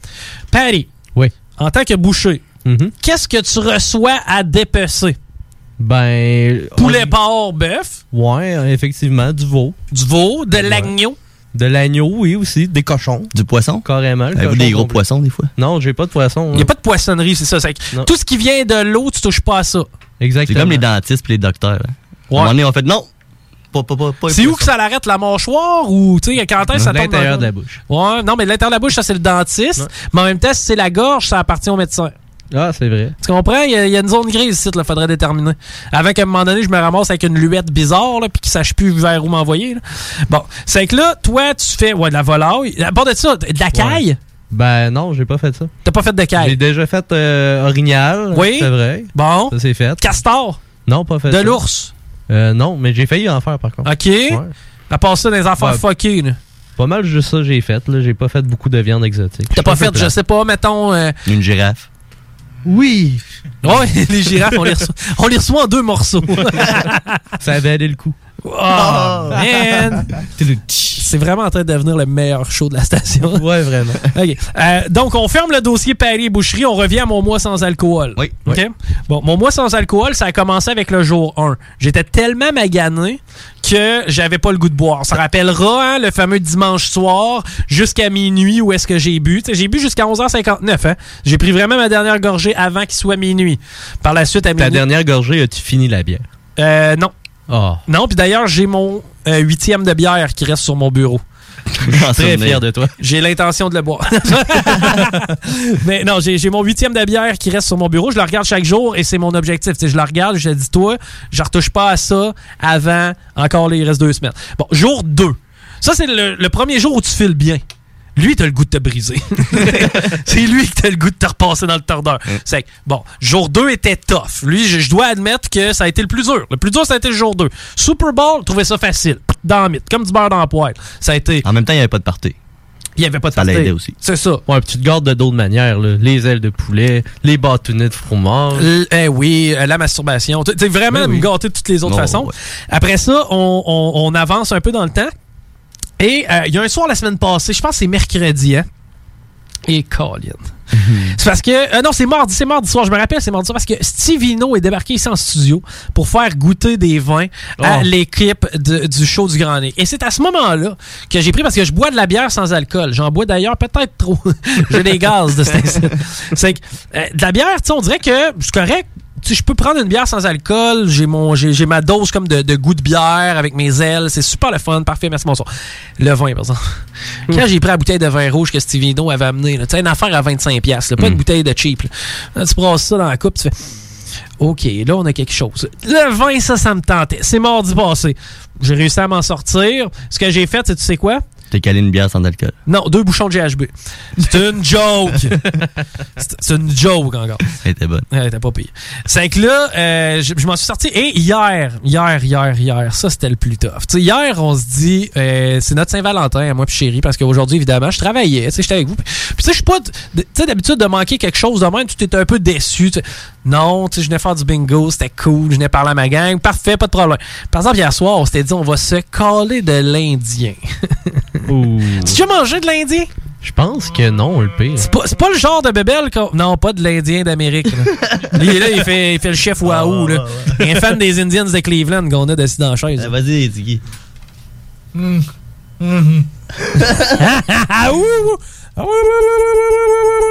Paris, Oui. en tant que boucher, Mhm. qu'est-ce que tu reçois à dépecer? Ben. Poulet, porc, bœuf. Ouais, effectivement, du veau. Du veau, de l'agneau. De l'agneau, oui, aussi. Des cochons. Du poisson? Carrément. Avez-vous cochon des gros poissons, des fois? Non, j'ai pas de poisson. Il n'y a pas de poissonnerie, c'est ça. C'est tout ce qui vient de l'eau, tu touches pas à ça. C'est Exactement. comme les dentistes et les docteurs. hein. À un moment donné, on fait non. Pas, pas, pas, pas les C'est où que ça l'arrête, la mâchoire ou, tu sais, quand ça tombe L'intérieur dans- de la bouche. Ouais, non, mais l'intérieur de la bouche, ça, c'est le dentiste. Mais en même temps, si c'est la gorge, ça appartient au médecin. Ah, c'est vrai. Tu comprends? Il y, a, il y a une zone grise ici, il faudrait déterminer. Avant qu'à un moment donné, je me ramasse avec une luette bizarre, là, puis qu'il sache plus vers où m'envoyer. Bon, c'est que là, toi, tu fais ouais, de la volaille. À part de ça, de la caille? Ben non, j'ai pas fait ça. T'as pas fait de J'ai caille? déjà fait euh, orignal. Oui. C'est vrai. Bon. Ça c'est fait. Castor? Non, pas fait De ça. l'ours? Euh, non, mais j'ai failli en faire par contre. OK. À part ça, des affaires Ouais. fuckées, là. Pas mal juste ça j'ai fait. là. J'ai pas fait beaucoup de viande exotique. T'as pas fait, je sais pas, mettons. euh, Une girafe. Oui. Ouais, les girafes, on les reçoit, on les reçoit en deux morceaux. ça avait allé le coup. Oh, man! C'est vraiment en train de devenir le meilleur show de la station. Ouais, vraiment. OK. Euh, donc, on ferme le dossier Paris et Boucherie. On revient à mon mois sans alcool. Oui. OK? Bon, mon mois sans alcool, ça a commencé avec le jour 1. J'étais tellement magané que j'avais pas le goût de boire. Ça rappellera hein, le fameux dimanche soir jusqu'à minuit où est-ce que j'ai bu. J'ai bu jusqu'à 11h59. Hein? J'ai pris vraiment ma dernière gorgée avant qu'il soit minuit. Par la suite, à minuit... Ta dernière gorgée, as-tu fini la bière? Euh, non. Ah. Non, puis d'ailleurs, j'ai mon euh, huitième de bière qui reste sur mon bureau. Très fier de toi. J'ai l'intention de le boire. Mais non, j'ai mon huitième de bière qui reste sur mon bureau. Je le regarde chaque jour et c'est mon objectif. Je le regarde, je dis, toi, je retouche pas à ça avant encore les reste deux semaines. Bon, jour 2. Ça, c'est le, le premier jour où tu files bien. Lui, t'as le goût de te briser. c'est lui qui t'a le goût de te repasser dans le tordeur. C'est bon, jour 2 était tough. Lui, je, je dois admettre que ça a été le plus dur. Le plus dur, ça a été le jour 2. Super Bowl, trouvais ça facile. Dans le mythe, comme du beurre dans la poêle. Ça a été. En même temps, il n'y avait pas de party. Il n'y avait pas de Ça l'aidait aussi. C'est ça. Ouais, puis tu te gardes de d'autres manières. là. Les ailes de poulet, les bâtonnets de fromage. L- eh oui, euh, la masturbation. Tu sais, vraiment Ben oui. me gâter de toutes les autres Non, façons. ouais. Après ça, on, on- on avance un peu dans le temps. Et euh, il y a un soir la semaine passée, je pense que c'est mercredi, hein? Et Colin. C'est parce que. euh, non, c'est mardi, c'est mardi soir, je me rappelle, c'est mardi soir, parce que Stevino est débarqué ici en studio pour faire goûter des vins à Oh. l'équipe du show du Grand Nez. Et c'est à ce moment-là que j'ai pris, parce que je bois de la bière sans alcool. J'en bois d'ailleurs peut-être trop. j'ai des gaz de C'est que, euh, de la bière, tu sais, on dirait que c'est correct. Je peux prendre une bière sans alcool, j'ai mon j'ai ma dose comme de, de goût de bière avec mes ailes, c'est super le fun, parfait, merci bonsoir. Le vin, par exemple. Quand j'ai pris la bouteille de vin rouge que Stevino avait amené, tu sais, une affaire à 25$, là, pas une bouteille de cheap. Là. Là, tu brasses ça dans la coupe, tu fais OK, là, on a quelque chose. Le vin, ça, ça me tentait. C'est mardi passé. J'ai réussi à m'en sortir. Ce que j'ai fait, c'est, tu sais quoi? T'es calé une bière sans alcool. Non, deux bouchons de GHB. C'est une joke. C'est- une joke encore. Elle était bonne. Elle était pas pire. C'est que là, euh, je, je m'en suis sorti. Et hier, hier, hier, hier, ça c'était le plus tough. Hier, on se dit, euh, c'est notre Saint-Valentin, moi puis chérie, parce qu'aujourd'hui, évidemment, je travaillais, j'étais avec vous. Puis tu sais, je suis pas, tu sais, d'habitude de manquer quelque chose de même, tu étais un peu déçu. Non, tu sais, je venais faire du bingo, c'était cool, je venais parler à ma gang, parfait, pas de problème. Par exemple, hier soir, on s'était dit, on va se caler de l'Indien. Tu as mangé de l'Indien? Je pense que non, le pire. C'est pas, le genre de bébelle qu'on... Non, pas de l'Indien d'Amérique. là. Lui, là, il fait, il fait le chef Wahoo. là. Un fan des Indians de Cleveland qu'on a assis dans la chaise. Vas-y, Tiggy. ah. Ah.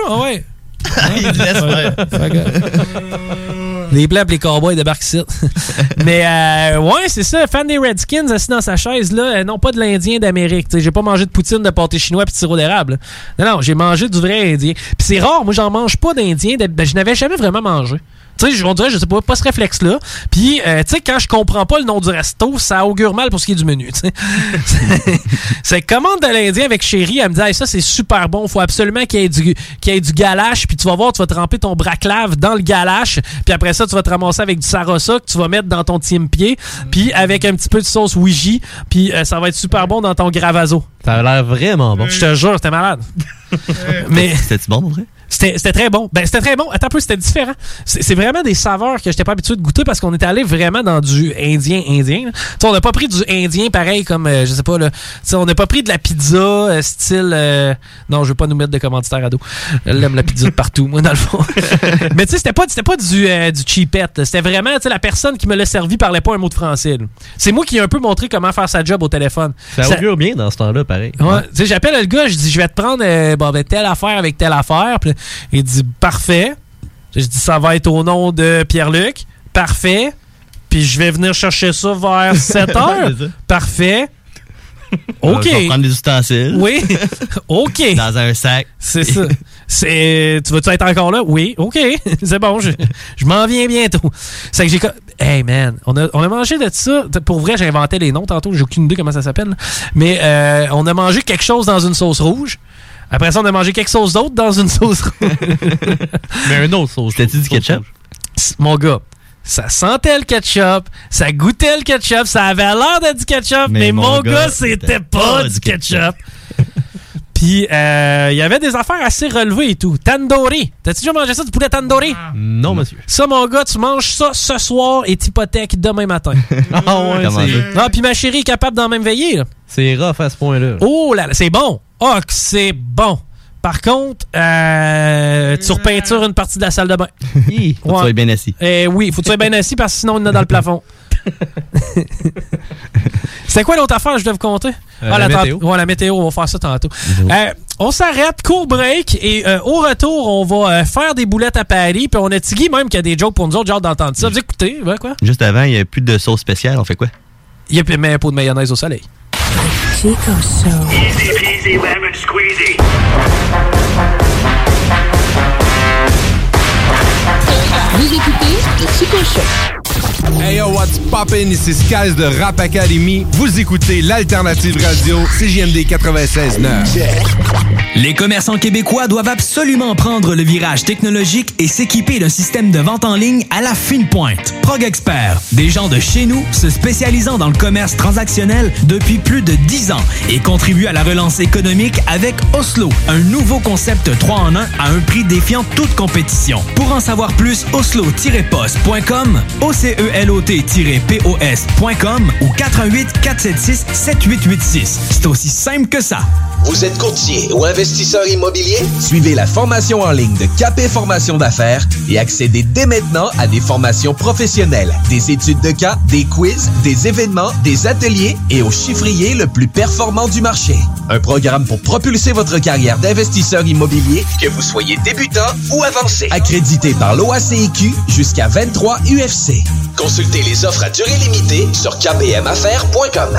Ah ouais. Faire. Que- Les pis les cowboys débarquent ici. Mais euh, ouais, c'est ça. Fan des Redskins assis dans sa chaise, là, euh, non pas de l'Indien d'Amérique. J'ai pas mangé de poutine, de pâté chinois pis de sirop d'érable. Non, non, j'ai mangé du vrai Indien. Puis c'est rare, moi j'en mange pas d'Indien. Ben, je n'avais jamais vraiment mangé. Tu sais, je- on dirait, je sais pas, pas ce réflexe-là. Puis, euh, tu sais, quand je comprends pas le nom du resto, ça augure mal pour ce qui est du menu, tu sais. C'est- commande de l'Indien avec chérie, elle me dit, Hey, ça c'est super bon, faut absolument qu'il y ait du, qu'il y ait du galache, puis tu vas voir, tu vas tremper ton braclave dans le galache, puis après ça, tu vas te ramasser avec du sarossa que tu vas mettre dans ton pied, puis avec un petit peu de sauce Ouija, puis euh, ça va être super bon dans ton gravazo. Ça a l'air vraiment bon. Je te jure, c'était malade. Mais C'était-tu bon, pour vrai? C'était c'était très bon. Ben, c'était très bon. Attends un peu, c'était différent. C'est vraiment des saveurs que j'étais pas habitué de goûter parce qu'on était allé vraiment dans du indien indien. on n'a pas pris du indien pareil comme, euh, je sais pas, là. Tu sais, on n'a pas pris de la pizza euh, style. euh, non, je veux pas nous mettre de commanditaires à dos. Elle aime la pizza de partout, moi, dans le fond. Mais tu sais, c'était pas, c'était pas du, euh, du cheapette. C'était vraiment, tu sais, la personne qui me l'a servi parlait pas un mot de français. C'est moi qui ai un peu montré comment faire sa job au téléphone. Ça augure bien dans ce temps-là, pareil. Ouais. Tu sais, j'appelle le gars, je dis, je vais te prendre bon, ben, telle affaire avec telle affaire. Puis il dit, parfait. Je dis, ça va être au nom de Pierre-Luc. Parfait. Puis je vais venir chercher ça vers 7 heures. Parfait. OK. On va prendre des ustensiles. Oui. OK. Dans un sac. C'est ça. C'est, tu vas-tu être encore là? Oui. OK. C'est bon. Je, je m'en viens bientôt. C'est que j'ai. Hey man, on a, on a mangé de ça. Pour vrai, j'ai inventé les noms tantôt. J'ai aucune idée comment ça s'appelle. Mais euh, on a mangé quelque chose dans une sauce rouge. Après ça, on a mangé quelque chose d'autre dans une sauce rouge. Mais un autre sauce. C'était-tu du ketchup? Mon gars, ça sentait le ketchup, ça goûtait le ketchup, ça avait l'air de du ketchup, mais, Mais mon, mon gars, gars, c'était pas pas du ketchup. Puis, euh, il y avait des affaires assez relevées et tout. Tandoori. T'as-tu déjà mangé ça, du poulet tandoori? Non, monsieur. Ça, mon gars, tu manges ça ce soir et t'hypothèques demain matin. Ah ouais, c'est... Ah, puis ma chérie est capable d'en même veiller. là. C'est rough à ce point-là. Oh là là, c'est bon. Oh, que c'est bon. Par contre, euh, tu repeintures une partie de la salle de bain. Faut que tu Ouais. sois bien assis. Eh oui, faut que tu sois bien assis parce que sinon, il y en a dans le plafond. C'était quoi l'autre affaire que je devais vous compter? Euh, la tant- météo. Ouais, la météo, on va faire ça tantôt. Euh, on s'arrête, court break, et euh, au retour, on va euh, faire des boulettes à Paris, puis on a Tiggy même qui a des jokes pour nous autres, j'ai hâte d'entendre ça. Vous écoutez, ouais, quoi? Juste avant, il n'y a plus de sauce spéciale. On fait quoi? Il y a mis un pot de mayonnaise au soleil. Chico Show. Easy lemon squeezy. Vous écoutez le Chico Show. Hey yo, what's poppin'? Ici Skies de Rap Academy. Vous écoutez l'alternative radio CJMD 96.9. Les commerçants québécois doivent absolument prendre le virage technologique et s'équiper d'un système de vente en ligne à la fine pointe. Prog Expert, des gens de chez nous se spécialisant dans le commerce transactionnel depuis plus de 10 ans et contribuent à la relance économique avec Oslo, un nouveau concept 3 en 1 à un prix défiant toute compétition. Pour en savoir plus, oslo-post.com, OCELOT-POS.com ou 88 476 7886. C'est aussi simple que ça. Vous êtes courtier ou investisseur immobilier? Suivez la formation en ligne de Capé Formation d'affaires et accédez dès maintenant à des formations professionnelles, des études de cas, des quiz, des événements, des ateliers et au chiffrier le plus performant du marché. Un programme pour propulser votre carrière d'investisseur immobilier, que vous soyez débutant ou avancé. Accrédité par l'OACIQ jusqu'à 23 UFC. Consultez les offres à durée limitée sur kbmaffaires.com.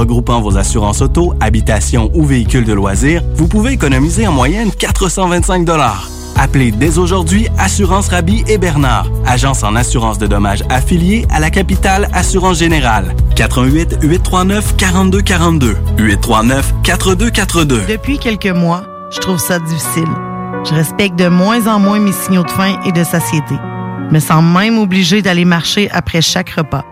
regroupant vos assurances auto, habitation ou véhicules de loisirs, vous pouvez économiser en moyenne 425 Appelez dès aujourd'hui Assurance Rabi et Bernard, agence en assurance de dommages affiliée à la capitale Assurance Générale. 88 839 4242 839 4242. Depuis quelques mois, je trouve ça difficile. Je respecte de moins en moins mes signaux de faim et de satiété. Je me sens même obligée d'aller marcher après chaque repas.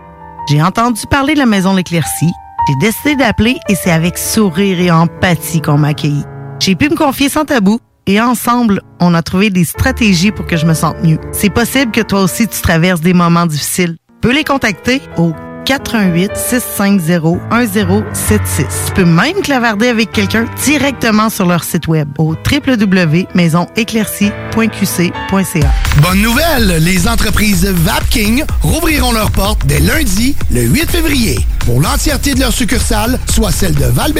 J'ai entendu parler de la maison L'Éclaircie. J'ai décidé d'appeler et c'est avec sourire et empathie qu'on m'a accueilli. J'ai pu me confier sans tabou et ensemble, on a trouvé des stratégies pour que je me sente mieux. C'est possible que toi aussi tu traverses des moments difficiles. Peux les contacter au 418-650-1076. Tu peux même clavarder avec quelqu'un directement sur leur site web au www.maisonéclaircie.qc.ca. Bonne nouvelle, les entreprises Vapking rouvriront leurs portes dès lundi, le 8 février. Pour l'entièreté de leurs succursales, soit celles de val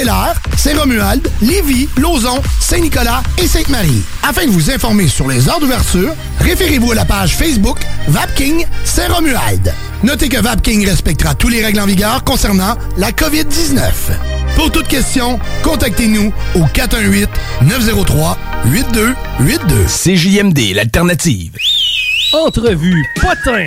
Saint-Romuald, Lévis, Lauson, Saint-Nicolas et Sainte-Marie. Afin de vous informer sur les heures d'ouverture, référez-vous à la page Facebook Vapking Saint-Romuald. Notez que Vapking respectera tous les règles en vigueur concernant la COVID-19. Pour toute question, contactez-nous au 418-903-8282. CJMD, l'alternative. Entrevue, potin,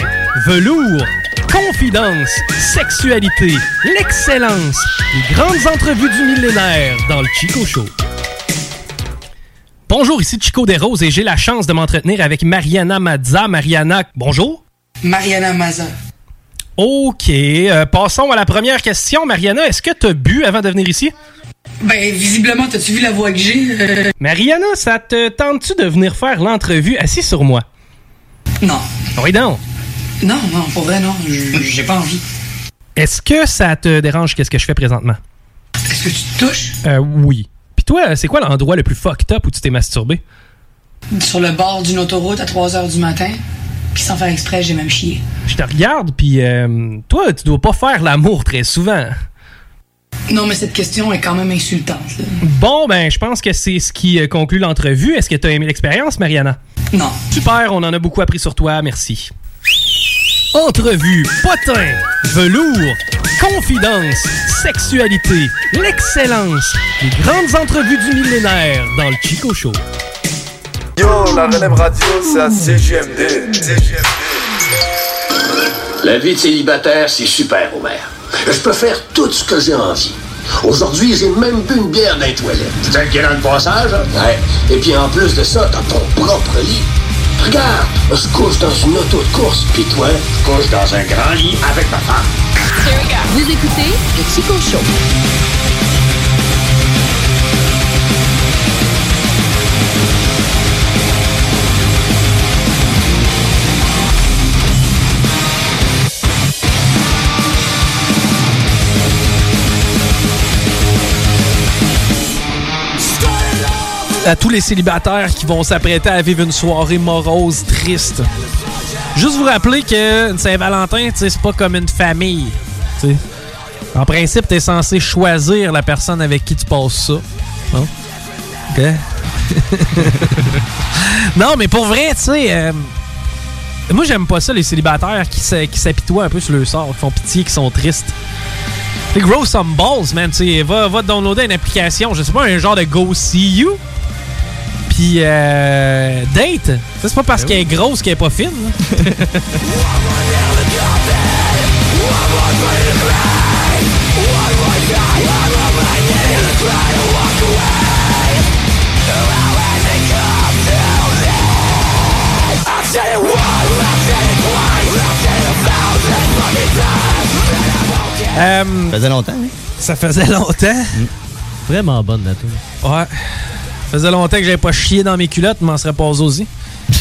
velours, confidence, sexualité, l'excellence, les grandes entrevues du millénaire dans le Chico Show. Bonjour, ici Chico Desroses et j'ai la chance de m'entretenir avec Mariana Mazza. Mariana, bonjour. Mariana Mazza. Ok, euh, passons à la première question. Mariana, est-ce que tu as bu avant de venir ici? Ben, visiblement, t'as-tu vu la voix que j'ai? Euh, Mariana, ça te tente-tu de venir faire l'entrevue assis sur moi? Non. Oui, non. Non, non, pour vrai, non. J'ai pas envie. Est-ce que ça te dérange qu'est-ce que je fais présentement? Est-ce que tu te touches? Euh, oui. Puis toi, c'est quoi l'endroit le plus fucked up où tu t'es masturbé? Sur le bord d'une autoroute à 3 h du matin, puis sans faire exprès, j'ai même chié. Je te regarde, puis euh, toi, tu dois pas faire l'amour très souvent. Non, mais cette question est quand même insultante. là. Bon, ben, je pense que c'est ce qui euh, conclut l'entrevue. Est-ce que tu as aimé l'expérience, Mariana? Non. Super, on en a beaucoup appris sur toi, merci. Entrevue, potin, velours, confidence, sexualité, l'excellence, les grandes entrevues du millénaire dans le Chico Show. Yo, la relève radio, c'est à CGMD. La vie de célibataire, c'est super, Homer. Je peux faire tout ce que j'ai envie. Aujourd'hui, j'ai même bu une bière dans les toilettes. C'est un dans le passage, hein? Ouais. Et puis en plus de ça, t'as ton propre lit. Regarde, je couche dans une auto de course, puis toi, je couche dans un grand lit avec ma femme. Vous écoutez le Chico Show. À tous les célibataires qui vont s'apprêter à vivre une soirée morose, triste. Juste vous rappeler que Saint-Valentin, tu c'est pas comme une famille. tu. En principe, t'es censé choisir la personne avec qui tu passes ça. Non? OK? non, mais pour vrai, tu sais, euh, moi j'aime pas ça, les célibataires qui s'a- qui s'apitoient un peu sur le sort, qui font pitié, qui sont tristes. Grow some balls, man. Tu va, va downloader une application, je sais pas, un genre de Go See You. Puis, euh, date. Ça, c'est pas parce qu'elle est grosse qu'elle est pas fine. là. Euh, Ça faisait longtemps, hein? Ça faisait longtemps. Vraiment bonne la tune. Ouais. Ça faisait longtemps que j'avais pas chié dans mes culottes, m'en serais pas aussi.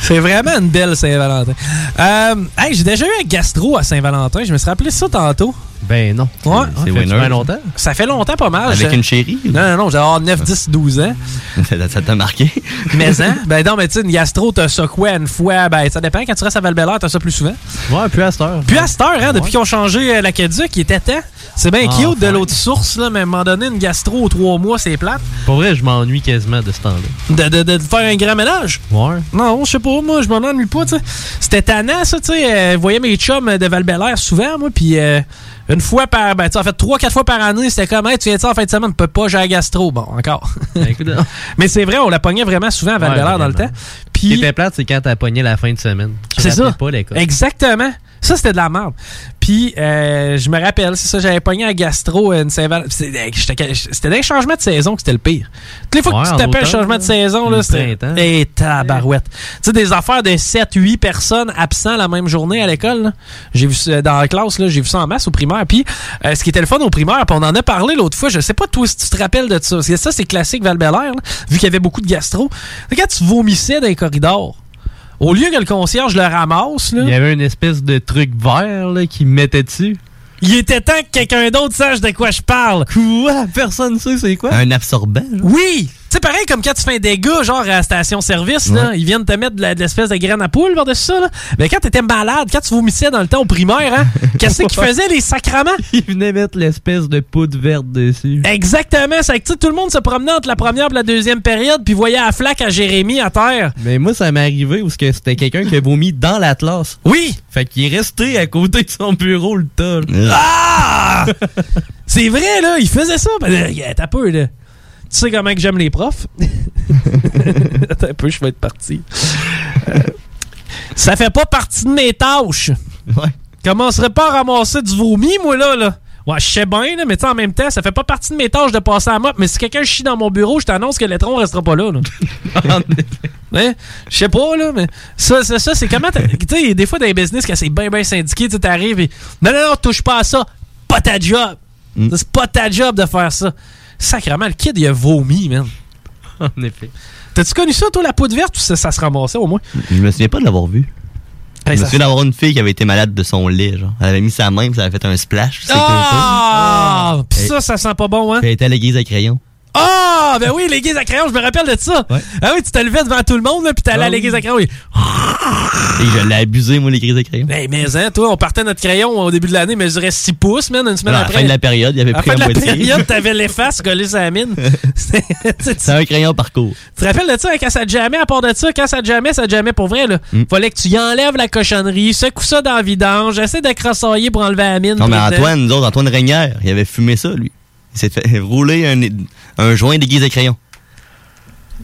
C'est vraiment une belle Saint-Valentin. Euh, hey, j'ai déjà eu un gastro à Saint-Valentin. Je me suis rappelé ça tantôt. Ben non. Ouais. C'est winner. super longtemps. Ça fait longtemps pas mal. Avec une chérie? Non, non, non, j'avais 9, 10, 12 ans. Ça t'a marqué? Mais hein? Ben non, mais tu sais, une gastro, t'as ça quoi une fois? Ben ça dépend. Quand tu restes à val t'as ça plus souvent. Ouais, plus à cette heure. Puis à cette heure, hein, depuis qu'ils ont changé euh, l'aqueduc, il était temps. C'est bien Ah, cute de l'autre source, là, mais à un moment donné, une gastro aux trois mois, c'est plate. Pour vrai, je m'ennuie quasiment de ce temps-là. De, de, de faire un grand ménage? Ouais. Non, je sais pas, moi, je m'en ennuie pas, tu sais. C'était tannant, ça, tu sais. euh, je voyais mes chums de val souvent, moi, puis euh, une fois par. Ben, tu en fait, trois, quatre fois par année, c'était comme, hey, tu viens de ça en fin de semaine, tu peux pas, j'ai la gastro. Bon, encore. Mais c'est vrai, on la pognait vraiment souvent à val dans le temps. Ce qui était plate, c'est quand t'as pogné la fin de semaine. Tu C'est ça. pas l'école. Exactement. Ça, c'était de la merde. Puis, euh, je me rappelle, c'est ça, j'avais pogné à gastro une Saint-Valentin. C'était des changements de saison que c'était le pire. Toutes les fois Ouais, que tu tapais un changement de saison, là, c'était. printemps. Et tabarouette. Tu sais, des affaires de 7-8 personnes absents la même journée à l'école. J'ai vu ça dans la classe, là, j'ai vu ça en masse au primaire. Puis, euh, ce qui était le fun au primaire, puis on en a parlé l'autre fois, je sais pas toi si tu te rappelles de ça. Parce que ça, c'est classique val vu qu'il y avait beaucoup de gastro. Quand tu vomissais dans les corridors. Au lieu que le concierge le ramasse, là, Il y avait une espèce de truc vert là, qui mettait dessus. il était temps que quelqu'un d'autre sache de quoi je parle. Quoi? Personne ne sait c'est quoi? Un absorbant, genre? Oui! C'est pareil comme quand tu fais un dégât, genre à la station-service, là, ils viennent te mettre de la- de l'espèce de graine à poule par-dessus ça. Là. Mais quand t'étais malade, quand tu vomissais dans le temps au primaire, hein, qu'est-ce qu'ils faisaient les sacraments? Ils venaient mettre l'espèce de poudre verte dessus. Exactement, c'est que tu sais, tout le monde se promenait entre la première et la deuxième période, puis voyait la flaque à Jérémy à terre. Mais moi, ça m'est arrivé où que c'était quelqu'un qui a vomi dans l'Atlas. Oui! Fait qu'il est resté à côté de son bureau le là. Ah! c'est vrai, là, il faisait ça. Ben, là, regarde, t'as peu, là. Tu sais comment que j'aime les profs? Attends un peu, je vais être parti. Euh, ça fait pas partie de mes tâches. Ouais. Commencerai pas à ramasser du vomi, moi, là, là. Ouais, je sais bien, là, mais en même temps, ça fait pas partie de mes tâches de passer à la mop. Mais si quelqu'un chie dans mon bureau, je t'annonce que l'étron restera pas là. là. Je sais pas, là, mais ça, ça, ça c'est comment. t'as- Tu sais, des fois, dans les business, quand c'est bien, bien syndiqué, tu t'arrives et. Non, non, non, touche pas à ça. Pas ta job. C'est pas ta job de faire ça. Sacrement, le kid, il a vomi, man. En effet. T'as-tu connu ça, toi, la poudre verte, ou ça, ça se ramassait au moins? Je me souviens pas de l'avoir vu. Hey, je me souviens d'avoir une fille qui avait été malade de son lait, genre. Elle avait mis sa main, puis ça avait fait un splash. Ah! Pis Hey. ça, ça sent pas bon, hein? Puis elle était à l'église à crayon. Ah! Ben oui, l'église à crayon, je me rappelle de ça. Ah oui, tu te levais devant tout le monde, là, pis t'allais à l'église à crayon. et- Et je l'ai abusé, moi, l'église à crayon. Hey, mais hein, toi, on partait notre crayon au début de l'année, mesurait 6 pouces, man, une semaine à la après. fin de la période, il avait À la pris fin de la période, t'avais l'efface collé sur la mine. C'est un crayon par cours. Tu te rappelles de ça, hein, quand ça jamais, à part de ça, quand ça jamais, ça jamais pour vrai, là. Mm. Fallait que tu y enlèves la cochonnerie, secoue ça dans le vidange, essaie de crossoyer pour enlever la mine. Non, mais puis Antoine, nous autres, Antoine Régnière, il avait fumé ça, lui. Il s'est fait rouler un, un joint d'église à crayon.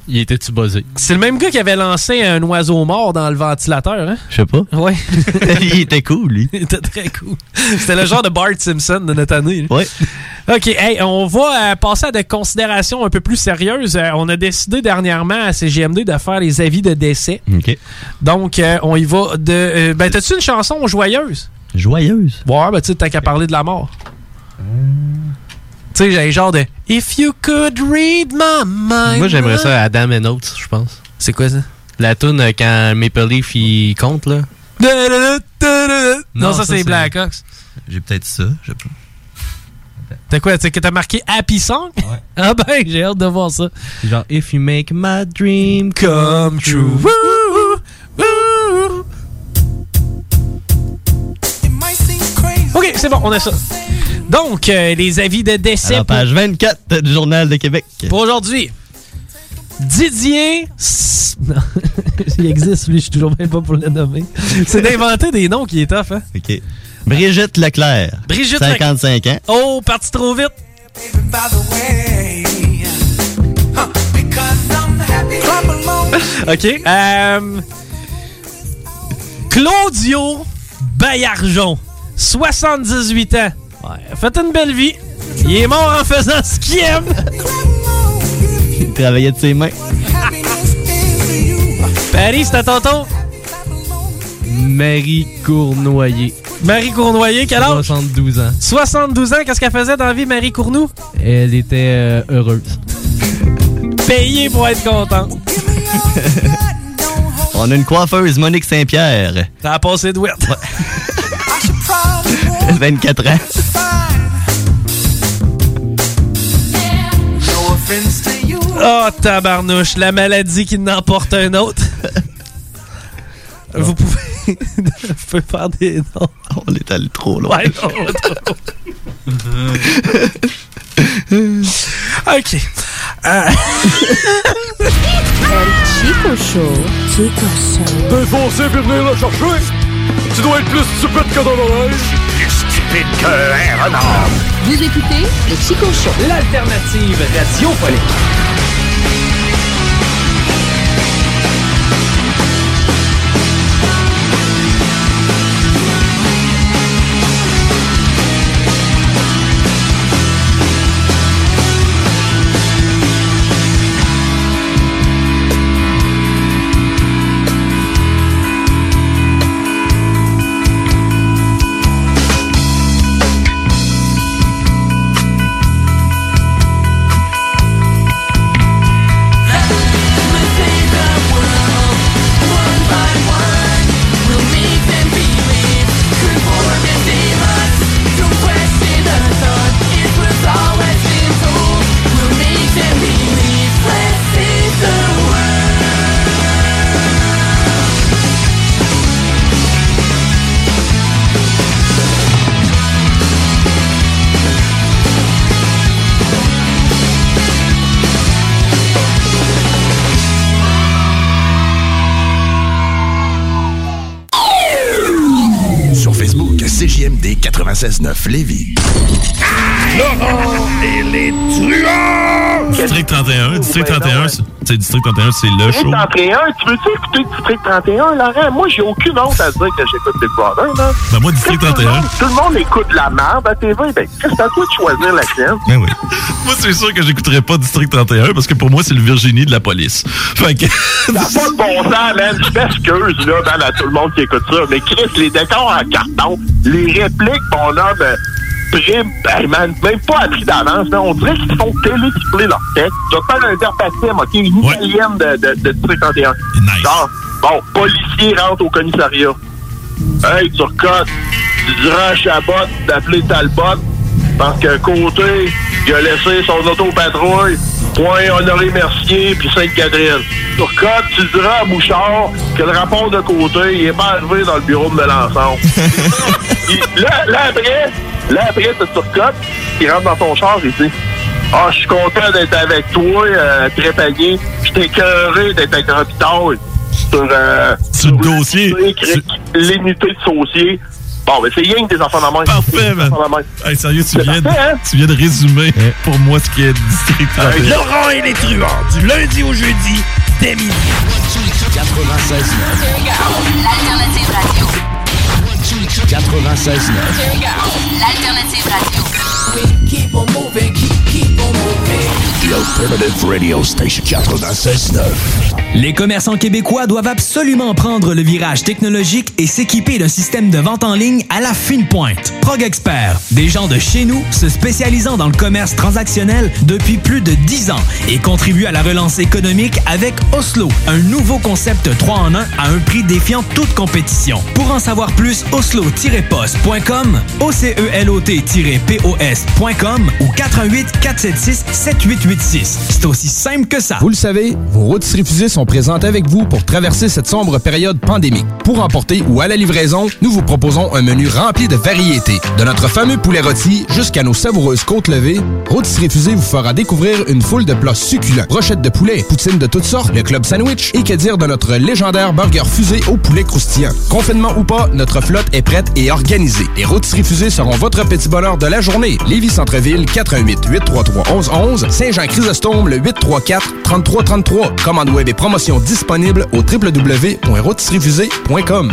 Il était-tu buzzé? C'est le même gars qui avait lancé un oiseau mort dans le ventilateur, hein? Je sais pas. Ouais. il était cool, lui. Il était très cool. C'était le genre de Bart Simpson de notre année. Ouais. OK, hey, on va euh, passer à des considérations un peu plus sérieuses. Euh, on a décidé dernièrement à CGMD de faire les avis de décès. OK. Donc, euh, on y va de... ben, t'as-tu une chanson joyeuse? Joyeuse? Ouais, ben, tu sais, t'as qu'à parler de la mort. Tu sais, j'ai genre de If you could read my mind. Moi, j'aimerais ça Adam and Oates, je pense. C'est quoi ça? La tune euh, quand Maple Leaf il compte, là. Non, ça, c'est Black Ox. J'ai peut-être ça. je sais pas. T'as quoi? T'as que t'as marqué Happy Song? Ah ben, j'ai hâte de voir ça. Genre, if you make my dream come true. OK, c'est bon, on a ça. Donc, euh, les avis de décès Alors, page 24 du Journal de Québec. pour aujourd'hui. Didier... Non, il existe, lui, je suis toujours même pas pour le nommer. C'est d'inventer des noms qui est tough, hein? OK. Brigitte Leclerc. Brigitte 55 ans. Oh, parti trop vite. OK. Euh, Claudio Baillargeon, 78 ans. Ouais, faites une belle vie. Il est mort en faisant ce qu'il aime. Il travaillait de ses mains. Paris, c'est à ton tour. Marie Cournoyer. Marie Cournoyer, quel âge? 72 ans. 72 ans, qu'est-ce qu'elle faisait dans la vie, Marie Cournoux? Elle était euh, heureuse. Payée pour être contente. On a une coiffeuse, Monique Saint-Pierre. Ça a passé de ouette. 24 ans. Oh, tabarnouche, la maladie qui n'emporte un autre. Vous pouvez... Vous pouvez faire des noms. On est allé trop loin. Ouais, non, on trop OK. Euh, Chico Show. Chico Show. T'es forcé puis venir le chercher. Tu dois être plus stupide que dans l'oreille. Plus stupide qu'un renard. Vous écoutez le Chico Show. L'alternative radiophonique. 96.9 Lévis. Laurent et les truands! District 31, District 31, c'est c'est District 31, c'est le show. District 31, tu veux-tu écouter District 31, Laurent? Moi, j'ai aucune honte à dire que j'écoute Big Brother, là. Ben moi, District Tout le 31. monde- Tout le monde écoute la merde à TV. Ben, c'est à toi de choisir la sienne. Ben oui. Moi, c'est sûr que j'écouterais pas District 31 parce que pour moi, c'est le Virginie de la police. Fait que. Ça n'a pas de bon sens, man. Je m'excuse, là, man, à tout le monde qui écoute ça. Mais Chris, les décors en carton, les répliques, mon homme, euh, prime, ben, man, même pas appris d'avance. On dirait qu'ils font télécipler leur texte. Je vais faire un verbatim, OK? Une italienne de, de, de District 31. Genre, bon, policier rentre au commissariat. Hey, Turcotte, tu diras à Chabot d'appeler Talbot parce que côté, il a laissé son auto-patrouille, point Honoré Mercier puis Sainte-Catherine. Turcotte, tu diras à Bouchard que le rapport de côté, il est pas arrivé dans le bureau de Melançon. Il- là, là après, là après, t'as Turcotte qui rentre dans ton char et dit Ah, je suis content d'être avec toi, euh, Trépanier. Je t'ai cœuré d'être avec Robitaille sur, euh, sur le dossier. L'unité de saucier. Bon, ben c'est rien que des enfants de main. Parfait, man. Hey, sérieux, tu viens, de, parfait, hein? tu viens de résumer pour moi ce qui est District 31. Laurent et les truands, du lundi au jeudi, dès midi. 96 L'alternative radio. 96 L'alternative radio. Keep on moving, keep, keep on moving. The Alternative Radio Station 96 Les commerçants québécois doivent absolument prendre le virage technologique et s'équiper d'un système de vente en ligne à la fine pointe. Prog Expert, des gens de chez nous se spécialisant dans le commerce transactionnel depuis plus de 10 ans et contribuent à la relance économique avec Oslo, un nouveau concept 3 en 1 à un prix défiant toute compétition. Pour en savoir plus, oslo-post.com, OCELOT-POS.com ou 418 476 7886. C'est aussi simple que ça. Vous le savez, vos rôtisseries fusées sont présentes avec vous pour traverser cette sombre période pandémique. Pour emporter ou à la livraison, nous vous proposons un menu rempli de variétés. De notre fameux poulet rôti jusqu'à nos savoureuses côtes levées, Rôtisserie Fusée vous fera découvrir une foule de plats succulents. Brochettes de poulet, poutines de toutes sortes, le club sandwich et que dire de notre légendaire burger fusé au poulet croustillant. Confinement ou pas, notre flotte est prête et organisée. Les Rôtisseries Fusées seront votre petit bonheur de la journée. Lévis Centreville, 418 833 1111 Saint-Jean-Chrysostome, le 834 3333. Commande web et promotion disponible au www.rôtisseriefusée.com.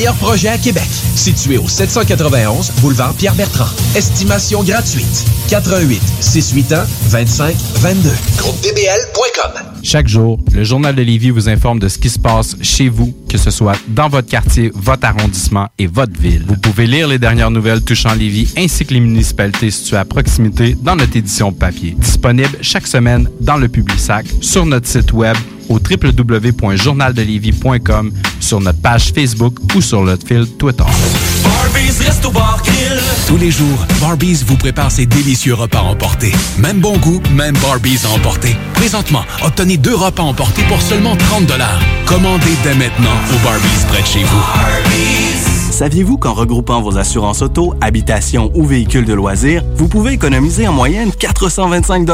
projets à Québec. Situé au 791 boulevard Pierre-Bertrand. Estimation gratuite. 88 681 25 22. GroupeDBL.com. Chaque jour, le Journal de Lévis vous informe de ce qui se passe chez vous, que ce soit dans votre quartier, votre arrondissement et votre ville. Vous pouvez lire les dernières nouvelles touchant Lévis ainsi que les municipalités situées à proximité dans notre édition papier. Disponible chaque semaine dans le Publisac, sur notre site web au www.journaldelévis.com, sur notre page Facebook ou sur notre fil Twitter. Tous les jours, Barbies vous prépare ses délicieux repas emportés. Même bon goût, même Barbies à emporter. Présentement, obtenez deux repas emportés pour seulement 30 Commandez dès maintenant au Barbies près de chez vous. Saviez-vous qu'en regroupant vos assurances auto, habitation ou véhicules de loisirs, vous pouvez économiser en moyenne 425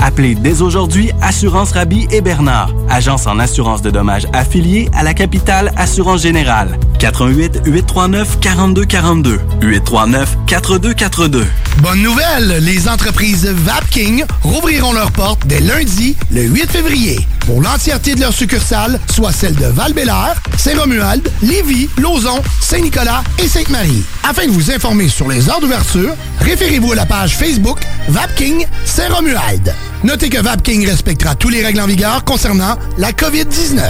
Appelez dès aujourd'hui Assurance Rabi et Bernard, agence en assurance de dommages affiliée à la capitale Assurance Générale. 88 839 4242 839 4242. Bonne nouvelle, les entreprises Vapking rouvriront leurs portes dès lundi, le 8 février, pour l'entièreté de leurs succursales, soit celles de val Saint-Romuald, Lévis, Lauson, Saint-Nicolas et Sainte-Marie. Afin de vous informer sur les heures d'ouverture, référez-vous à la page Facebook Vapking Saint-Romuald. Notez que Vapking respectera tous les règles en vigueur concernant la COVID-19.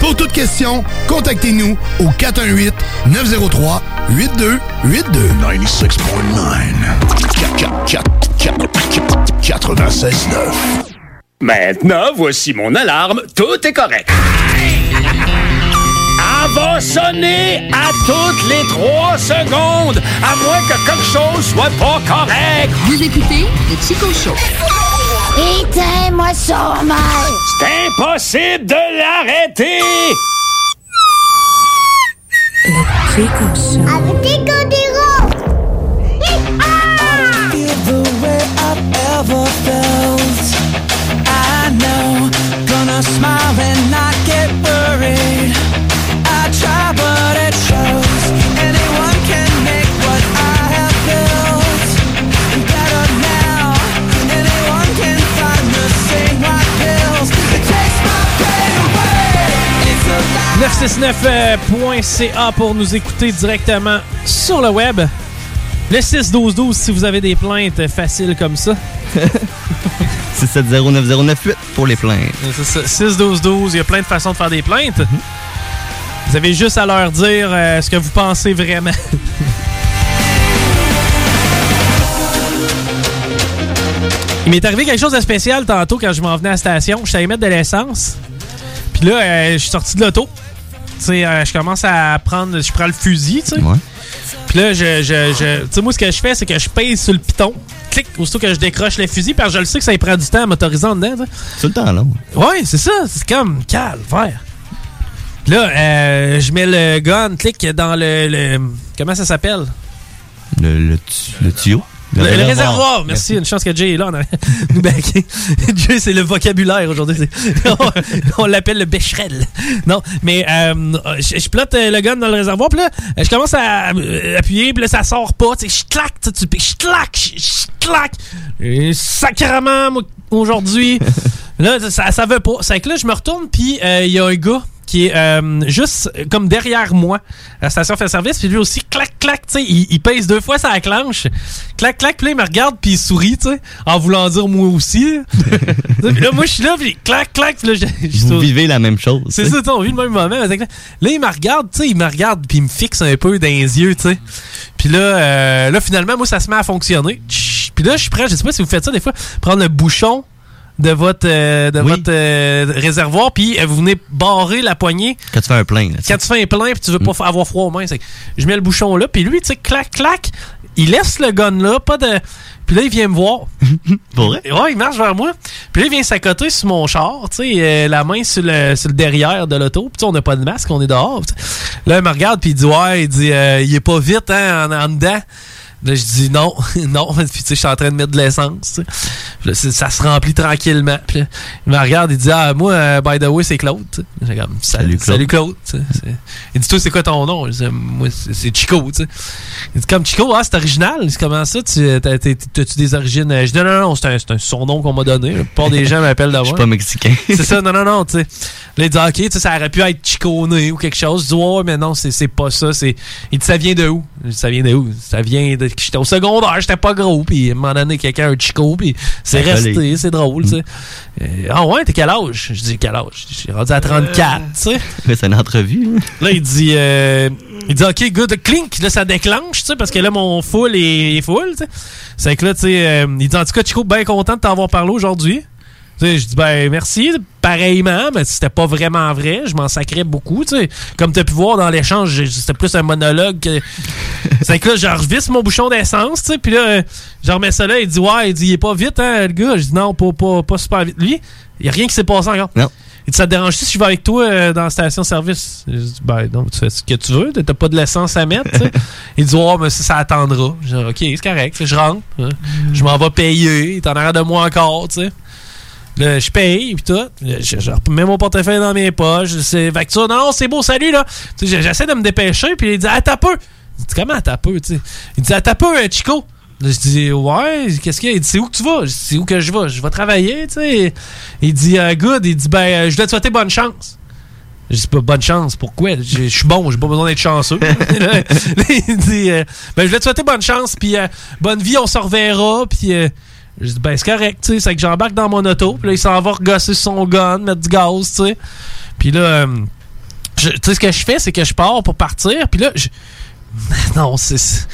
Pour toute question, contactez-nous au 418-903-8282. 96.9. Maintenant, voici mon alarme. Tout est correct. Elle va sonner à toutes les trois secondes, à moins que quelque chose soit pas correct. Vous écoutez le Chico Show. Éteins-moi ça, mal. C'est impossible de l'arrêter. Le Chico Show. Avec Chico ever felt. Smile not worried. I try, but it shows. Anyone can make what I have built better now. Anyone can find the same white pills. It takes my pain away. It's a 969.ca pour nous écouter directement sur le web. Le 6-12-12 si vous avez des plaintes faciles comme ça. 6709098 pour les plaintes. C'est ça. 6-12-12, il y a plein de façons de faire des plaintes. Vous avez juste à leur dire euh, ce que vous pensez vraiment. Il m'est arrivé quelque chose de spécial tantôt quand je m'en venais à la station. Je savais mettre de l'essence. Puis là, euh, je suis sorti de l'auto. Tu sais, euh, je commence à prendre. Je prends le fusil, tu sais. Puis là, je, je, je- tu sais, moi, ce que je fais, c'est que je pèse sur le piton. Clic, aussitôt que je décroche le fusil, parce que je le sais que ça y prend du temps à motoriser en dedans. Tout le temps, là. Ouais, c'est ça. C'est comme calvaire. Là, euh, je mets le gun, clic, dans le. le- comment ça s'appelle? Le, le, le tuyau. Le, le réservoir. Merci. Une chance que Jay est là. Nous baquer. Jay, c'est le vocabulaire aujourd'hui. On, on l'appelle le bécherel. Non, mais euh, je, je plotte euh, le gun dans le réservoir. Puis là, je commence à euh, appuyer. Puis là, ça sort pas. Tu sais, je claque. tu sais, tu- Je claque. Je claque. Sacrement, aujourd'hui. là, ça, ça veut pas. C'est que là, je me retourne. Puis euh, il y a un gars qui est euh, juste euh, comme derrière moi à la station fait service puis lui aussi clac clac tu sais il, il pèse deux fois sa clenche. Clac clac puis là il me regarde puis il sourit tu sais en voulant dire moi aussi. Puis là moi je suis là puis clac clac puis là je- je Vous vivez la même chose. c'est ça on vit le même moment Là Là, il me regarde tu sais il me regarde puis il me fixe un peu dans les yeux tu sais. Puis là euh, là finalement moi ça se met à fonctionner. Puis là je suis prêt je sais pas si vous faites ça des fois prendre le bouchon de votre, euh, de votre euh, réservoir, puis euh, vous venez barrer la poignée Quand tu fais un plein, là, quand tu fais un plein puis tu veux pas fa- avoir froid aux mains, c'est je mets le bouchon là, puis lui, tu sais, clac, clac, il laisse le gun là, pas de. Puis là, il vient me voir. Pour vrai? Ouais, il marche vers moi. Puis là, il vient s'accoter sur mon char, tu sais, euh, la main sur le, sur le derrière de l'auto. Puis tu sais, on n'a pas de masque, on est dehors. Là, il me regarde, puis il dit, ouais, il dit, euh, il est pas vite, hein, en, en dedans. Là, je dis non, non. Puis tu sais, je suis en train de mettre de l'essence. c'est- ça se remplit tranquillement. Puis là, il me regarde, il dit ah moi, euh, by the way, c'est Claude. J'ai comme salut, salut Claude. sais. C'est- Il dit toi, c'est quoi ton nom? Je dis moi, c'est c'est Chico. tu sais. Il dit comme Chico, ah c'est original. Il dit comment ça? Tu t'as- t'as- t'as-tu des origines Je dis non non non, c'est un, c'est un surnom qu'on m'a donné. La plupart des gens m'appellent d'abord. Je suis pas mexicain. C'est ça, non, non, non, tu sais. Là, il dit, OK, tu sais, ça aurait pu être chiconé ou quelque chose. Je dis, ouais, mais non, c'est c'est pas ça. C'est... Il dit, ça vient de où? Ça vient de où? Ça vient de. J'étais au secondaire, j'étais pas gros, puis à un moment donné, quelqu'un un chico, puis c'est resté, c'est drôle, tu sais. Euh, ah ouais, t'es quel âge? Je dis, quel âge? J'ai rendu à 34, tu sais. Mais c'est une entrevue. hein. Là, il dit, euh, il dit, OK, good, clink. Là, ça déclenche, tu sais, parce que là, mon full est, est full, tu sais. C'est que là, tu sais, euh, il dit, en tout cas, Chico, bien content de t'avoir parlé aujourd'hui. Je dis, ben, merci, pareillement, mais c'était pas vraiment vrai. Je m'en sacrais beaucoup, tu sais. Comme tu as pu voir dans l'échange, c'était plus un monologue que. C'est que là, je revisse mon bouchon d'essence, tu sais, puis là, euh, je remets ça là, il dit, ouais, il dit, il est pas vite, hein, le gars. Je dis, non, pas, pas, pas super vite. Lui, il y a rien qui s'est passé encore. Non. Il dit, ça te dérange si je vais avec toi euh, dans la station-service? Je dis, ben non, tu fais ce que tu veux, t'as pas de l'essence à mettre. Il dit, ouais, mais ça, ça attendra. Je dis, ok, c'est correct, je rentre. hein. Je m'en vais payer, t'en as de moi encore, tu sais. Je paye, puis tout. Je, remets mon portefeuille dans mes poches. C'est facture. Non, non, c'est beau, salut, là. J'essaie de me dépêcher, puis il dit, ah, t'as peu. Je dis, comment t'as peu, tu sais? Il dit, ah, t'as peu, euh, Chico. Là, je dis, ouais, qu'est-ce qu'il y a? Il dit, c'est où que tu vas? Je dis, c'est où que je vais? Je vais travailler, tu sais. Il dit, euh, good. Il dit, ben, euh, je dois te souhaiter bonne chance. Je dis pas bonne chance, pourquoi? Je suis bon, j'ai pas besoin d'être chanceux. Il dit euh, Ben je vais te souhaiter bonne chance, puis euh, bonne vie, on se reverra, puis euh, je dis ben c'est correct, tu sais, c'est que j'embarque dans mon auto, puis là il s'en va regosser son gun, mettre du gaz, tu sais. Puis là, euh, tu sais ce que je fais, c'est que je pars pour partir, puis là, je... non, c'est.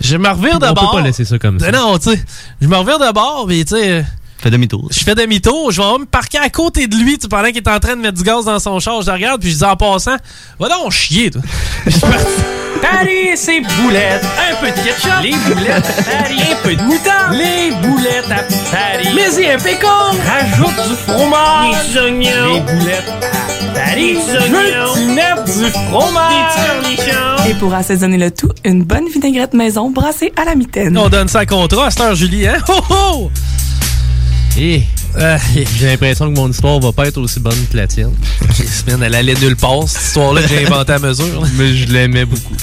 Je me revire de On peut bord. pas laisser ça comme ça. Non, tu sais, je me revire de bord, puis tu sais. Fais demi-tour. Je fais demi-tour, je vais me parquer à côté de lui pendant qu'il est en train de mettre du gaz dans son char. Je le regarde, puis je dis en passant, va donc chier, toi. Je suis parti. Paris, c'est boulettes, un peu de ketchup, les boulettes à Paris, un peu de moutarde, les boulettes à Paris, mais y un pécan, rajoute du fromage, des oignons, les boulettes à Paris, des oignons, tu mettre du fromage, des cornichons. Et pour assaisonner le tout, une bonne vinaigrette maison brassée à la mitaine. On donne ça à contrat à cette heure, Julie, hein? Oh oh! Et j'ai l'impression que mon histoire va pas être aussi bonne que la tienne. Man, elle allait nulle part, cette histoire-là que j'ai inventée à mesure. Mais je l'aimais beaucoup.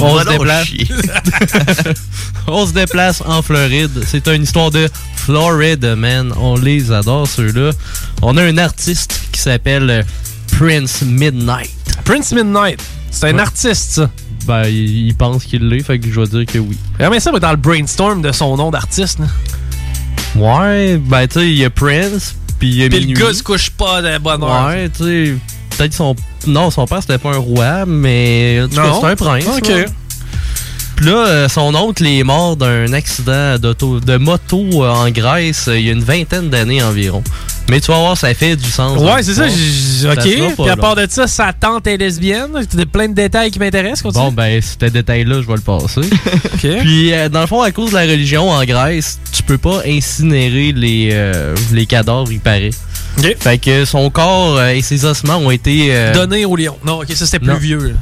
On Va se déplace. On se déplace en Floride. C'est une histoire de Floride, man. On les adore, ceux-là. On a un artiste qui s'appelle Prince Midnight. Prince Midnight. C'est un Ouais. artiste, ça. Ben, il, pense qu'il l'est, fait que je vais dire que oui. Regardez ça, mais dans le brainstorm de son nom d'artiste. là. Ouais, ben, tu sais, il y a Prince, puis il y a Puis le gars se couche pas de bonne heure. Ouais, tu sais, peut-être son... Non, son père, c'était pas un roi, mais en tout cas, Non. c'était un prince. Ok. ouais. Puis là, euh, son oncle est mort d'un accident de moto euh, en Grèce euh, il y a une vingtaine d'années environ. Mais tu vas voir, ça fait du sens. Ouais, c'est ça. j- Ok. Puis à part de ça, sa tante est lesbienne. T'as plein de détails qui m'intéressent. Bon, ben, ce détail-là, je vais le passer. Ok. Puis, euh, dans le fond, à cause de la religion en Grèce, tu peux pas incinérer les, euh, les cadavres, il paraît. Fait que son corps euh, et ses ossements ont été... euh, Donné au lion. Non, ok, ça c'était plus non. vieux. là.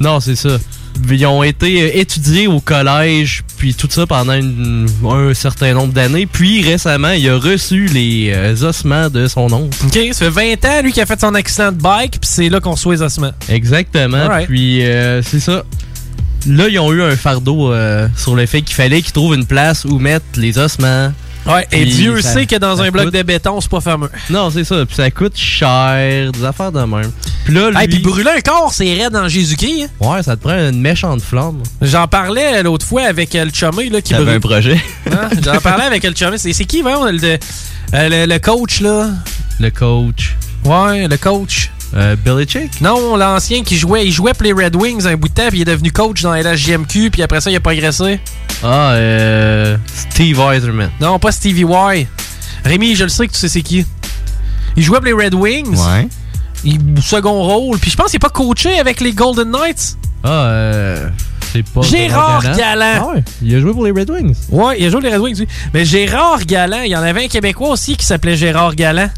Non, c'est ça. Ils ont été euh, étudiés au collège, puis tout ça pendant une- un certain nombre d'années. Puis récemment, il a reçu les euh, ossements de son oncle. Ok, ça fait 20 ans, lui, qui a fait son accident de bike, puis c'est là qu'on reçoit les ossements. Exactement. Alright. Puis euh, c'est ça. Là, ils ont eu un fardeau euh, sur le fait qu'il fallait qu'ils trouvent une place où mettre les ossements. Ouais, et Puis Dieu ça- sait que dans ça un bloc coûte- de béton, c'est pas fameux. Non, c'est ça. Puis ça coûte cher, des affaires de même. Puis là, lui... Hey, puis brûler un corps, c'est raide dans Jésus-Christ. hein. Ouais, ça te prend une méchante flamme. J'en parlais l'autre fois avec euh, le chumé là, qui T'avais brûle. un projet. Hein? J'en parlais avec le chumé. C'est c'est qui, vraiment, le, euh, le, le coach, là? Le coach. Ouais, le coach. Euh, Belichick? Non, l'ancien qui jouait, il jouait pour les Red Wings un bout de temps, puis il est devenu coach dans la LHJMQ, puis après ça, il a progressé. Ah, euh... Steve Eiserman. Non, pas Stevie Y. Rémi, je le sais que tu sais c'est qui. Il jouait pour les Red Wings. Ouais. Il, second rôle. Puis je pense qu'il n'est pas coaché avec les Golden Knights. Ah, euh... C'est pas... Gérard Galland. Ah ouais, il a joué pour les Red Wings. Ouais, il a joué pour les Red Wings, oui. Mais Gérard Galland, il y en avait un Québécois aussi qui s'appelait Gérard Galland.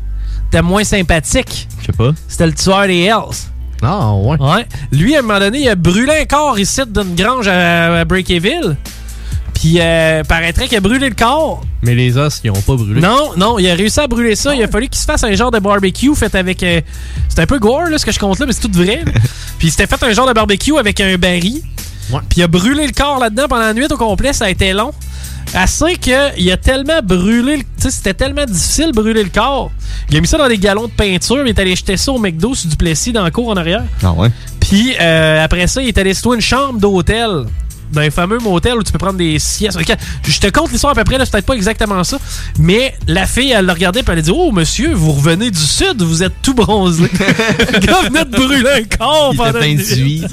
C'était moins sympathique. Je sais pas. C'était le tueur des Hells. Ah, ouais. Ouais. Lui, à un moment donné, il a brûlé un corps ici d'une grange à, à. Puis, euh, paraîtrait qu'il a brûlé le corps. Mais les os, ils ont pas brûlé. Non, non, il a réussi à brûler ça. Il a fallu qu'il se fasse un genre de barbecue fait avec. euh, c'est un peu gore, là, ce que je compte là, mais c'est tout vrai. Puis, il s'était fait un genre de barbecue avec un baril. Puis, il a brûlé le corps là-dedans pendant la nuit au complet. Ça a été long. Assez qu'il a tellement brûlé. le- Tu sais, c'était tellement difficile de brûler le corps. Il a mis ça dans des galons de peinture. Il est allé jeter ça au McDo sur du Plessis dans le cour en arrière. Ah ouais? Puis euh, après ça, il est allé se louer une chambre d'hôtel. D'un fameux motel où tu peux prendre des siestes. Ok, Je te compte l'histoire à peu près, là, c'est peut-être pas exactement ça. Mais la fille, elle l'a regardé et elle a dit Oh, monsieur, vous revenez du sud, vous êtes tout bronzé. le gars venait de brûler un corps pendant une suie,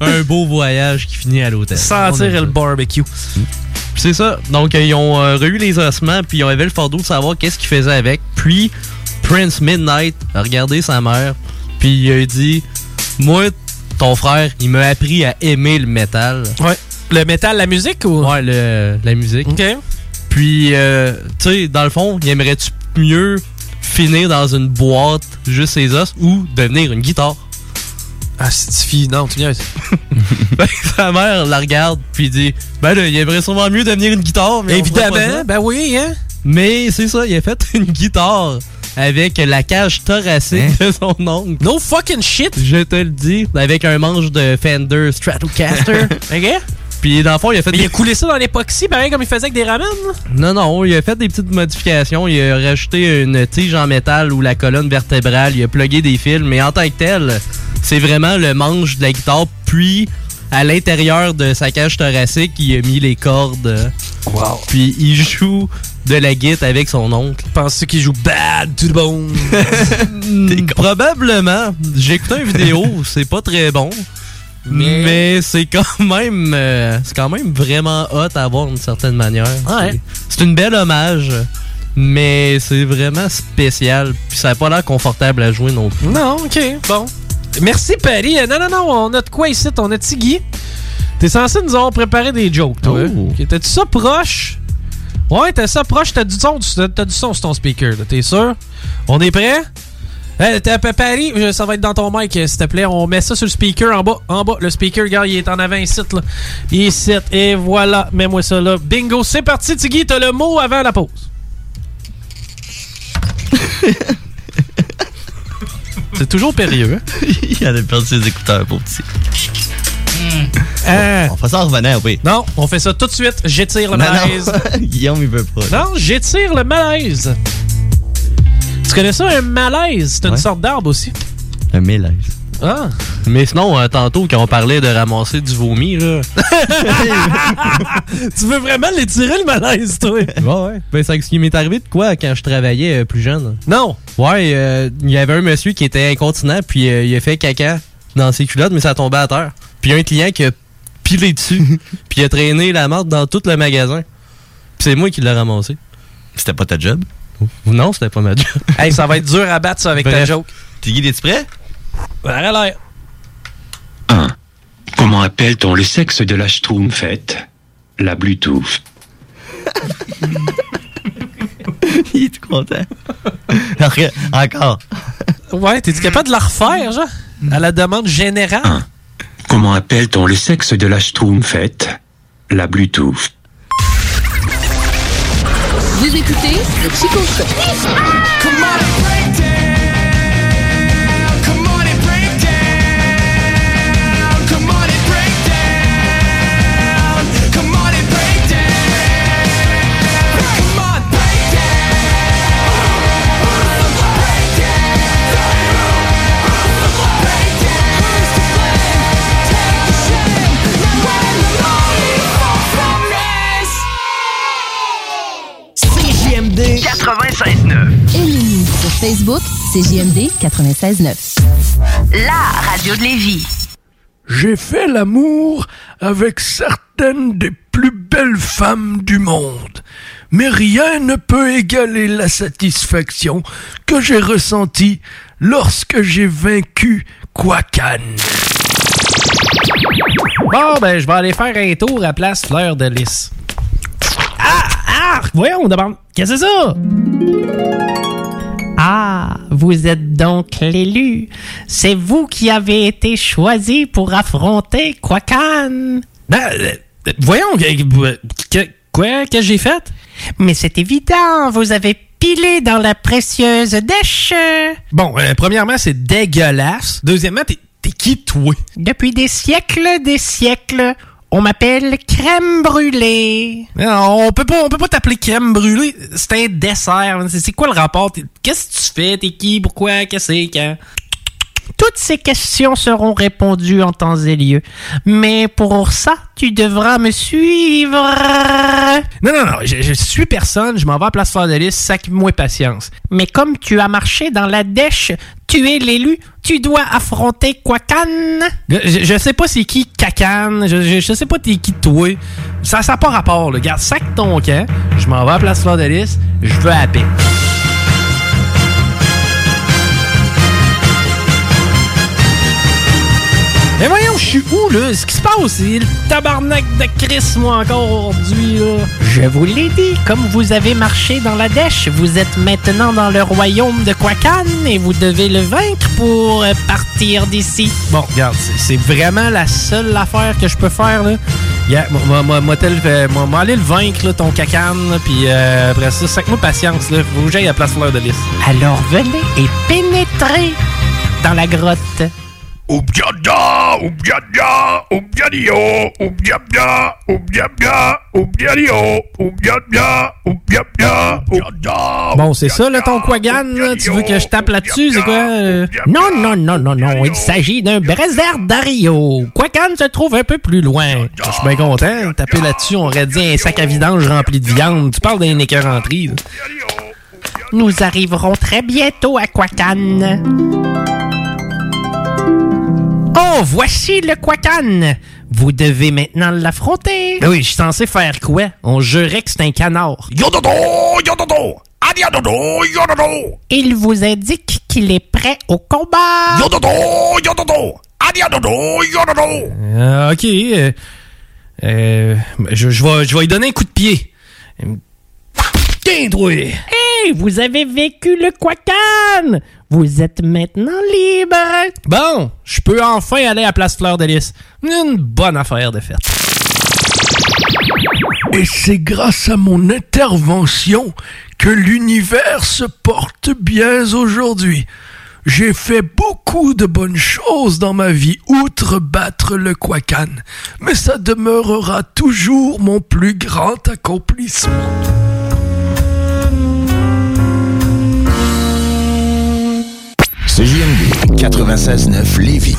un beau voyage qui finit à l'hôtel. Sentir le barbecue. Puis c'est ça. Donc, euh, ils ont euh, revu les ossements, puis ils ont avait le fardeau de savoir qu'est-ce qu'ils faisaient avec. Puis, Prince Midnight a regardé sa mère, puis il a dit Moi, ton frère, il m'a appris à aimer le métal. Ouais. Le métal, la musique ou? Ouais, le- la musique. Ok. Puis, euh, tu sais, dans le fond, il aimerait-tu mieux finir dans une boîte, juste ses os, ou devenir une guitare? Ah, c'est fille, non, tu viens. Ben, sa mère la regarde, puis dit Ben là, il aimerait sûrement mieux devenir une guitare, mais Évidemment, ben oui, hein. Mais c'est ça, il a fait une guitare avec la cage thoracique de son oncle. No fucking shit! Je te le dis. Avec un manche de Fender Stratocaster. OK? Puis dans le fond, il a fait Mais des... il a coulé ça dans l'époxy, pareil comme il faisait avec des ramen. Non, non, il a fait des petites modifications. Il a rajouté une tige en métal ou la colonne vertébrale. Il a plugué des fils. Mais en tant que tel, c'est vraiment le manche de la guitare. Puis, à l'intérieur de sa cage thoracique, il a mis les cordes. Wow. Puis, il joue de la guitare avec son oncle. Penses-tu qu'il joue Bad to the Bone? Probablement. J'ai écouté une vidéo. c'est pas très bon. Mais- Mais, c'est quand même euh, c'est quand même vraiment hot à voir d'une certaine manière. Ouais. C'est- C'est une belle hommage, mais c'est vraiment spécial. Puis ça n'a pas l'air confortable à jouer non plus. Non, ok, bon. Merci, Paris. Euh, Non, non, non, on a de quoi ici? On a Tiggy. T'es censé nous avoir préparé des jokes, toi. Oh. Ok, T'as-tu ça proche? Ouais, t'as ça proche. T'as du son, t'as t'as du son sur ton speaker, là. T'es sûr? On est prêt? Euh, t'as- Pa- Paris, ça va être dans ton mic, euh, s'il te plaît. On met ça sur le speaker en bas. En bas, le speaker, regarde, il est en avant ici, là. Ici, et voilà. Mets-moi ça là. Bingo, c'est parti, Tiggy. T'as le mot avant la pause. C'est toujours périlleux, il a perdu ses écouteurs, pour petit. Euh, On fait ça en revenant, oui. Non, on fait ça tout de suite. J'étire le Non, malaise. Guillaume, il veut pas. Non, j'étire le malaise. Tu connais ça, un malaise? C'est une Ouais. sorte d'arbre aussi. Un malaise. Ah. Mais sinon, euh, tantôt, quand on parlait de ramasser du vomi, là. tu veux vraiment l'étirer, le malaise, toi? Ouais, ouais. Ben, c'est ce qui m'est arrivé de quoi quand je travaillais euh, plus jeune. Non. Ouais, euh, il y avait un monsieur qui était incontinent, puis euh, il a fait caca dans ses culottes, mais ça tombait à terre. Puis il y a un client qui a pilé dessus, puis il a traîné la marde dans tout le magasin. Puis c'est moi qui l'ai ramassé. C'était pas ta job? Non, c'était pas ma job. Hey, ça va être dur à battre, ça, avec ta joke. Tiggy, es-tu prêt? Arrête l'air. 1. Comment appelle-t-on le sexe de la Schtroumpfette? La Bluetooth. il est tout content. Encore. Ouais, t'es-tu capable de la refaire, genre? À la demande générale? Comment appelle-t-on le sexe de la Schtroumpfette? La Bluetooth. Vous écoutez le Chico Show. Facebook, c'est JMD 96.9. La radio de Lévis. J'ai fait l'amour avec certaines des plus belles femmes du monde, mais rien ne peut égaler la satisfaction que j'ai ressentie lorsque j'ai vaincu Kwakan. Bon, ben, je vais aller faire un tour à Place Fleur de Lys. Ah! Ah! Voyons, on demande. Qu'est-ce que c'est ça? Ah, vous êtes donc l'élu. C'est vous qui avez été choisi pour affronter Kwakan. Ben, euh, voyons, que- quoi? Qu'est-ce que j'ai fait? Mais c'est évident, vous avez pilé dans la précieuse dèche. Bon, euh, premièrement, c'est dégueulasse. Deuxièmement, t'es qui, toi? Depuis des siècles, des siècles, on m'appelle crème brûlée. Non, on peut pas, on peut pas t'appeler crème brûlée. C'est un dessert. C'est quoi le rapport? Qu'est-ce que tu fais? T'es qui? Pourquoi? Qu'est-ce que c'est? Quand? Toutes ces questions seront répondues en temps et lieu. Mais pour ça, tu devras me suivre. Non, non, non, je, je suis personne. Je m'en vais à Place Fleur de Lys. Sac-moi patience. Mais comme tu as marché dans la dèche, tu es l'élu, tu dois affronter Kwakan. Je, je sais pas c'est qui Cacane. Je, je, je sais pas t'es qui toi. Ça n'a pas rapport. Là. Garde, sac ton camp. Je m'en vais à Place Fleur de Lys. Je veux à la paix. Mais voyons, je suis où, là? Ce qui se passe, c'est le tabarnak de Chris, moi, encore aujourd'hui, là. Je vous l'ai dit, comme vous avez marché dans la dèche, vous êtes maintenant dans le royaume de Kwakan et vous devez le vaincre pour euh, partir d'ici. Bon, regarde, c'est- vraiment la seule affaire que je peux faire, là. Yeah, moi, moi, moi, moi, euh, moi, moi, aller le vaincre, là, ton cacane, puis euh, après ça, sac-moi patience, là. Faut que j'aille à Place Fleur de Lys. Alors venez et pénétrez dans la grotte. Oubdiada, oubdiada, oubdiadio, oubdiadio. Bon, c'est ça, là, ton Quagan, là? Tu veux que je tape là-dessus? C'est quoi? euh? Non, non, non, non, non. Il s'agit d'un Dario. Quacan se trouve un peu plus loin. Je suis bien content. Taper là-dessus, on aurait dit un sac à vidange rempli de viande. Tu parles d'un écœuranterie. Nous arriverons très bientôt à Quacan. Oh, voici le Quacan. Vous devez maintenant l'affronter. Ben oui, je suis censé faire quoi? On jurait que c'est un canard. Yododo, yododo, adiadodo, yododo. Il vous indique qu'il est prêt au combat. Yododo, yododo, adiadodo, yododo. Euh, ok. euh, euh, je, je vais, je vais lui donner un coup de pied. Tiens, toi! Hey, vous avez vécu le Quacan. Vous êtes maintenant libre. Bon, je peux enfin aller à Place Fleur de Lys. Une bonne affaire de fête. Et c'est grâce à mon intervention que l'univers se porte bien aujourd'hui. J'ai fait beaucoup de bonnes choses dans ma vie, outre battre le Quacan, mais ça demeurera toujours mon plus grand accomplissement. CJMD 96.9 Lévis.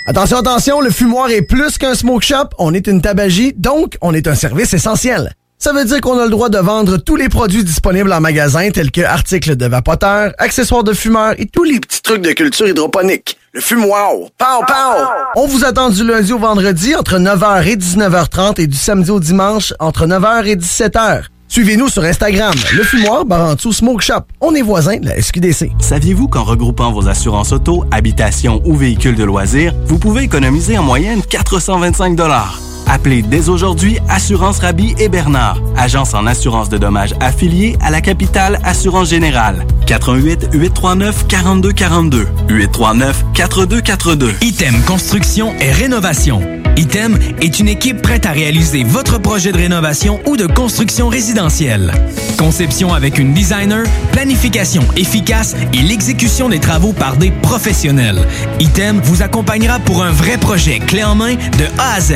Attention, attention, le fumoir est plus qu'un smoke shop, on est une tabagie, donc on est un service essentiel. Ça veut dire qu'on a le droit de vendre tous les produits disponibles en magasin, tels que articles de vapoteurs, accessoires de fumeurs et tous les petits trucs de culture hydroponique. Le fumoir, pow pow! On vous attend du lundi au vendredi entre 9h et 19h30 et du samedi au dimanche entre 9h et 17h. Suivez-nous sur Instagram, le fumoir Barantou Smoke Shop. On est voisins de la SQDC. Saviez-vous qu'en regroupant vos assurances auto, habitation ou véhicules de loisirs, vous pouvez économiser en moyenne 425 Appelez dès aujourd'hui Assurance Rabi et Bernard, agence en assurance de dommages affiliée à la capitale Assurance Générale. 88 839 42 42 839 4242. Item Construction et Rénovation. Item est une équipe prête à réaliser votre projet de rénovation ou de construction résidentielle. Conception avec une designer, planification efficace et l'exécution des travaux par des professionnels. Item vous accompagnera pour un vrai projet clé en main de A à Z.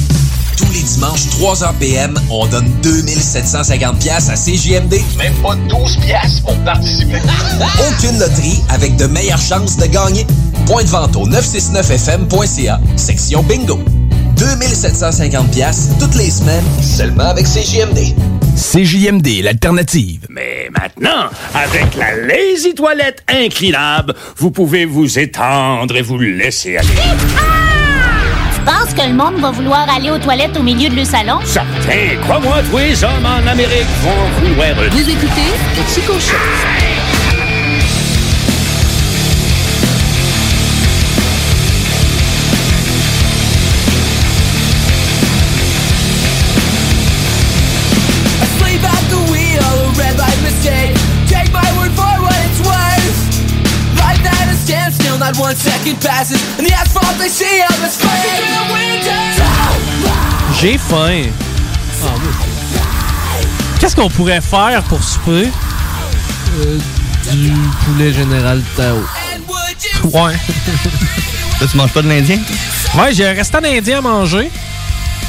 Tous les dimanches, 3h PM, on donne 2750 pièces à CJMD. Même pas 12 pièces pour participer. Aucune loterie avec de meilleures chances de gagner. Point de vente au 969fm.ca, section bingo. 2750 pièces toutes les semaines, seulement avec CJMD. CJMD, l'alternative. Mais ma Maintenant, avec la Lazy Toilette inclinable, vous pouvez vous étendre et vous laisser aller. Tu penses que le monde va vouloir aller aux toilettes au milieu de le salon? Certain, crois-moi, tous les hommes en Amérique vont vouloir... Vous écoutez le Chico Show. Not one second passes, and the asphalt they see of is fading in the winter. J'ai faim. Ah, Qu'est-ce qu'on pourrait faire pour souper? Euh, du poulet général Tao. Ouais. Tu manges pas de l'Indien? Ouais, j'ai un restant d'Indien à manger.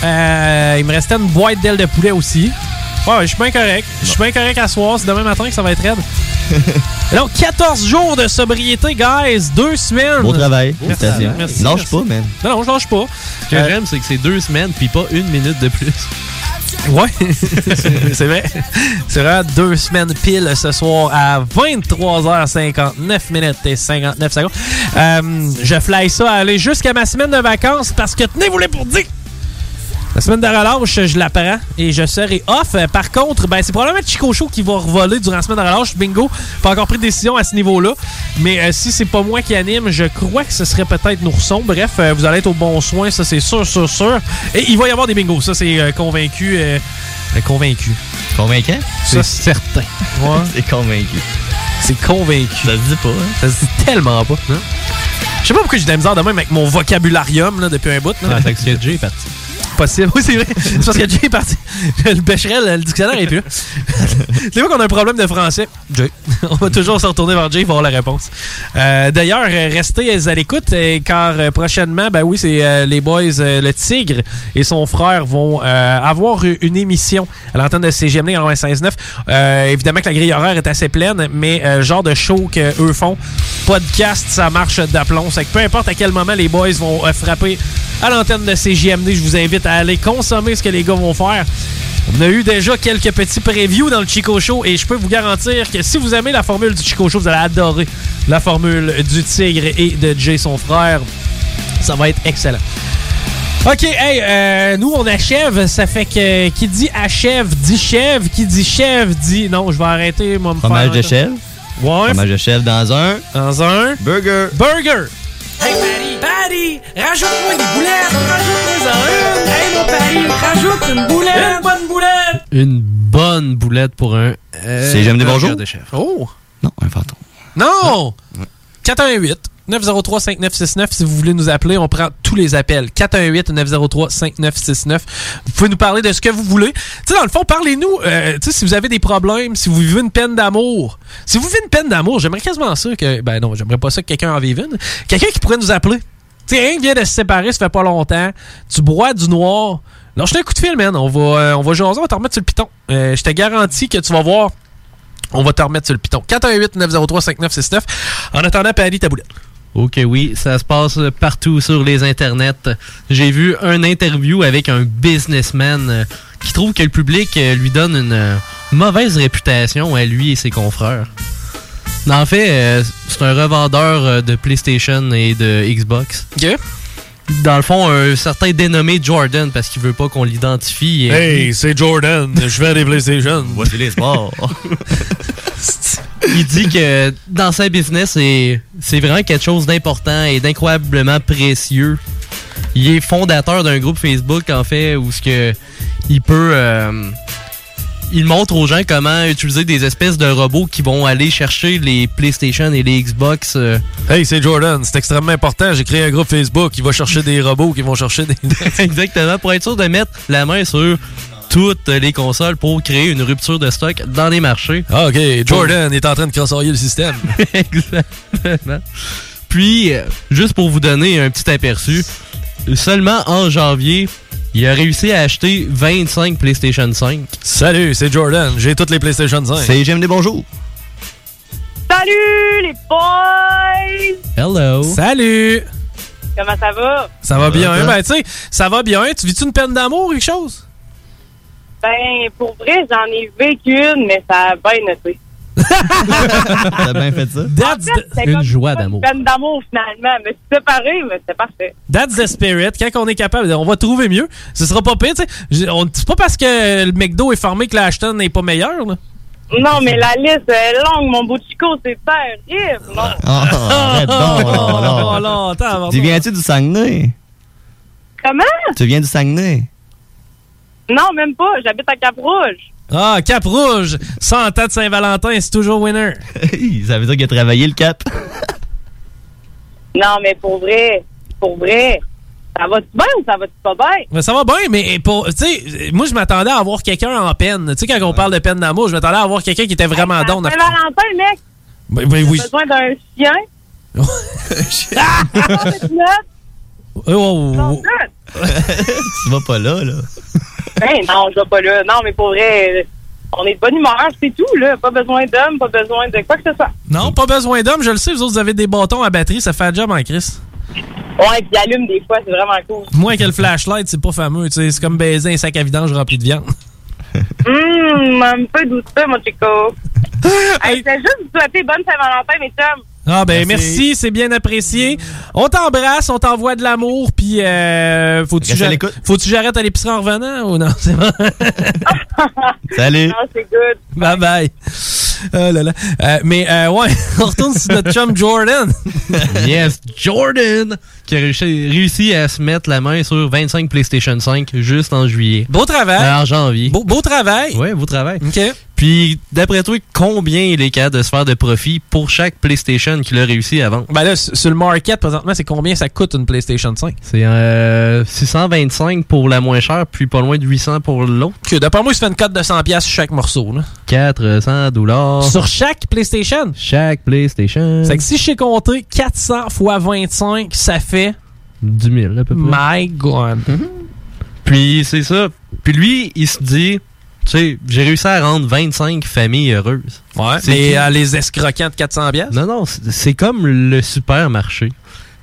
Euh, il me restait une boîte d'ailes de poulet aussi. Ouais, je suis bien correct. Je suis bien correct à soir. C'est demain matin que ça va être raide. Alors, 14 jours de sobriété, guys. Deux semaines. Beau travail. Merci, Félicitations. merci, Lâche merci. pas, man. Non, non, je lâche pas. Ce que Euh, j'aime, c'est que c'est deux semaines, puis pas une minute de plus. Ouais, c'est vrai. C'est vraiment deux semaines pile ce soir à 23h59 minutes et 59 secondes. Euh, je fly ça à aller jusqu'à ma semaine de vacances parce que tenez-vous les pour dire. Semaine de relâche, je la prends et je serai off. Par contre, ben, c'est probablement Chico Show qui va revoler durant la semaine de relâche. Bingo. Pas encore pris de décision à ce niveau-là. Mais euh, si c'est pas moi qui anime, je crois que ce serait peut-être Nourson. Bref, euh, vous allez être au bon soin, ça c'est sûr, sûr, sûr. Et il va y avoir des bingos, ça c'est euh, convaincu. euh, convaincu. Convaincant? C'est certain. Ouais. C'est convaincu. C'est convaincu. Ça se dit pas, hein? Ça se dit tellement pas. hein? Je sais pas pourquoi j'ai de la misère de même avec mon vocabularium là, depuis un bout. Là. Ah, que Jay est parti. Possible. Oui, c'est vrai. C'est parce que Jay est parti. Le Becherel, le dictionnaire est plus là. C'est vrai qu'on a un problème de français? Jay. On va toujours se retourner vers Jay pour avoir la réponse. Euh, D'ailleurs, restez à l'écoute euh, car euh, prochainement, ben oui, c'est euh, les boys euh, Le Tigre et son frère vont avoir une émission à l'antenne de CGMD en 96.9. Euh, évidemment que la grille horaire est assez pleine, mais genre de show qu'eux font, podcast, ça marche d'aplomb. C'est que peu importe à quel moment les boys vont frapper à l'antenne de CGMD, je vous invite à aller consommer ce que les gars vont faire. On a eu déjà quelques petits previews dans le Chico Show et je peux vous garantir que si vous aimez la formule du Chico Show, vous allez adorer la formule du Tigre et de Jay, son frère. Ça va être excellent. OK, hey, euh, nous on achève, ça fait que qui dit achève dit chèvre, qui dit chèvre dit non, je vais arrêter moi me Fromage faire de chèvre? Ouais. Fromage de chèvre dans un. Dans un. Burger. Burger. Hey Patty, Patty, rajoute-moi des boulettes, rajoute-moi une. Hey rajoute une boulette. Une bonne boulette. Une bonne boulette pour un. euh, C'est J'aime des bonjours? de chef. Oh! Non, un fantôme. Non! 418 903 5969 si vous voulez nous appeler, on prend tous les appels. 418 903 5969. Vous pouvez nous parler de ce que vous voulez. Tu sais dans le fond, parlez-nous euh, tu sais si vous avez des problèmes, si vous vivez une peine d'amour. Si vous vivez une peine d'amour, j'aimerais quasiment ça que ben non, j'aimerais pas ça que quelqu'un en vive une. Quelqu'un qui pourrait nous appeler. Qui vient de se séparer, ça fait pas longtemps. Tu bois du noir. Lâche un coup de fil, man. On va, euh, on va jaser, on va te remettre sur le piton. Euh, je te garantis que tu vas voir. On va te remettre sur le piton. 418-903-5969. En attendant, Paris, ta boulette. Ok, oui, ça se passe partout sur les internets. J'ai vu un interview avec un businessman euh, qui trouve que le public lui donne une mauvaise réputation à lui et ses confrères. En fait, euh, c'est un revendeur euh, de PlayStation et de Xbox. Dans le fond, un certain dénommé Jordan parce qu'il veut pas qu'on l'identifie. et- Hey, c'est Jordan. Je fais des PlayStation. Voici les sports. il dit que dans sa business, c'est c'est vraiment quelque chose d'important et d'incroyablement précieux. Il est fondateur d'un groupe Facebook, en fait, où ce que il peut... euh, il montre aux gens comment utiliser des espèces de robots qui vont aller chercher les PlayStation et les Xbox. euh, Hey, c'est Jordan. C'est extrêmement important. J'ai créé un groupe Facebook qui va chercher des robots qui vont chercher des. Exactement, pour être sûr de mettre la main sur toutes les consoles pour créer une rupture de stock dans les marchés. Ah, ok. Jordan est en train de crossoyer le système. Exactement. Puis, euh, juste pour vous donner un petit aperçu, seulement en janvier, il a réussi à acheter 25 PlayStation 5. Salut, c'est Jordan. J'ai toutes les PlayStation 5. C'est J'aime des bonjours. Salut les boys! Hello. Salut. Comment ça va? Ça va bien. va. Ben, tu sais, ça va bien. Tu vis-tu une peine d'amour ou quelque chose? Ben, pour vrai, j'en ai vécu une, mais ça a bien été. T'as bien fait ça? That's En fait, c'était une joie d'amour. Une peine d'amour, finalement. Mais c'est séparé, mais c'était parfait. That's the spirit. Quand on est capable, on va trouver mieux. Ce sera pas pire, tu sais. C'est pas parce que le McDo est formé que l'Ashton n'est pas meilleur, là. Non, mais la liste est longue, mon beau Chico, c'est terrible. Non. Arrête donc. Oh, là, attends, Tu viens-tu du Saguenay? Comment? Tu viens du Saguenay? Non, même pas. J'habite à Cap-Rouge. Ah, Cap Rouge. 100 ans de Saint-Valentin, c'est toujours winner. Ça veut dire qu'il a travaillé le cap. Non, mais pour vrai, pour vrai, ça va-tu bien ou ça va-tu pas bien? Mais ça va bien, mais pour, tu sais, moi, je m'attendais à avoir quelqu'un en peine. Tu sais, quand on parle de peine d'amour, je m'attendais à avoir quelqu'un qui était vraiment down. Saint-Valentin, mec, Ben, ben oui. besoin d'un chien? Oh, oh, oh. tu vas pas là, là. Ben non, je vais pas là. Non, mais pour vrai, on est de bonne humeur, c'est tout, là. Pas besoin d'hommes, pas besoin de quoi que ce soit. Non, pas besoin d'homme, je le sais, vous autres, vous avez des bâtons à batterie, ça fait un job en crise. Ouais, puis allume des fois, c'est vraiment cool. Moi, que le flashlight, c'est pas fameux, tu sais, c'est comme baiser un sac à vidange rempli de viande. Hum, un peu douceux, mon Chico. hey, c'est juste vous souhaiter bonne Saint-Valentin, mes chums. Ah ben Merci. merci, c'est bien apprécié. On t'embrasse, on t'envoie de l'amour, puis euh, faut-tu faut-tu j'arrête à l'épicerie en revenant ou non? C'est bon. Salut. Non, c'est good. bye bye. Oh là là. Euh, mais euh, ouais, on retourne sur notre chum Jordan. yes, Jordan! Qui a réussi, réussi à se mettre la main sur 25 PlayStation 5 juste en juillet. Beau travail. En janvier. Beau, beau travail. Ouais, beau travail. OK. Puis, d'après toi, combien il est capable de se faire de profit pour chaque PlayStation qu'il a réussi à vendre? Ben là, sur le market, présentement, c'est combien ça coûte une PlayStation 5? C'est euh, 625 pour la moins chère, puis pas loin de 800 pour l'autre. Que d'après moi, il se fait une cote de 100$ piastres sur chaque morceau. Là. 400 dollars. Sur chaque PlayStation? Chaque PlayStation. C'est que si je sais compter 400 fois 25, ça fait... 10 000 à peu près. My God. Puis c'est ça. Puis lui, il se dit, tu sais, j'ai réussi à rendre 25 familles heureuses. Ouais, euh, les escroquants de 400$? piastres? Non, non, c'est c'est comme le supermarché.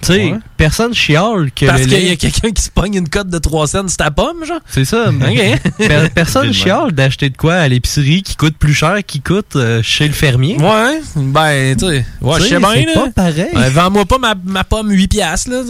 Tu sais, Ouais. personne chiale que Parce qu'il y a quelqu'un qui se pogne une cote de 3 cents sur ta pomme, genre? C'est ça. Ok. Per- personne chiale d'acheter de quoi à l'épicerie qui coûte plus cher qu'il coûte euh, chez le fermier. Ouais, ben, tu sais, ouais, je sais, bien, c'est pas pareil. Vends-moi pas ma, ma pomme 8 piastres, là.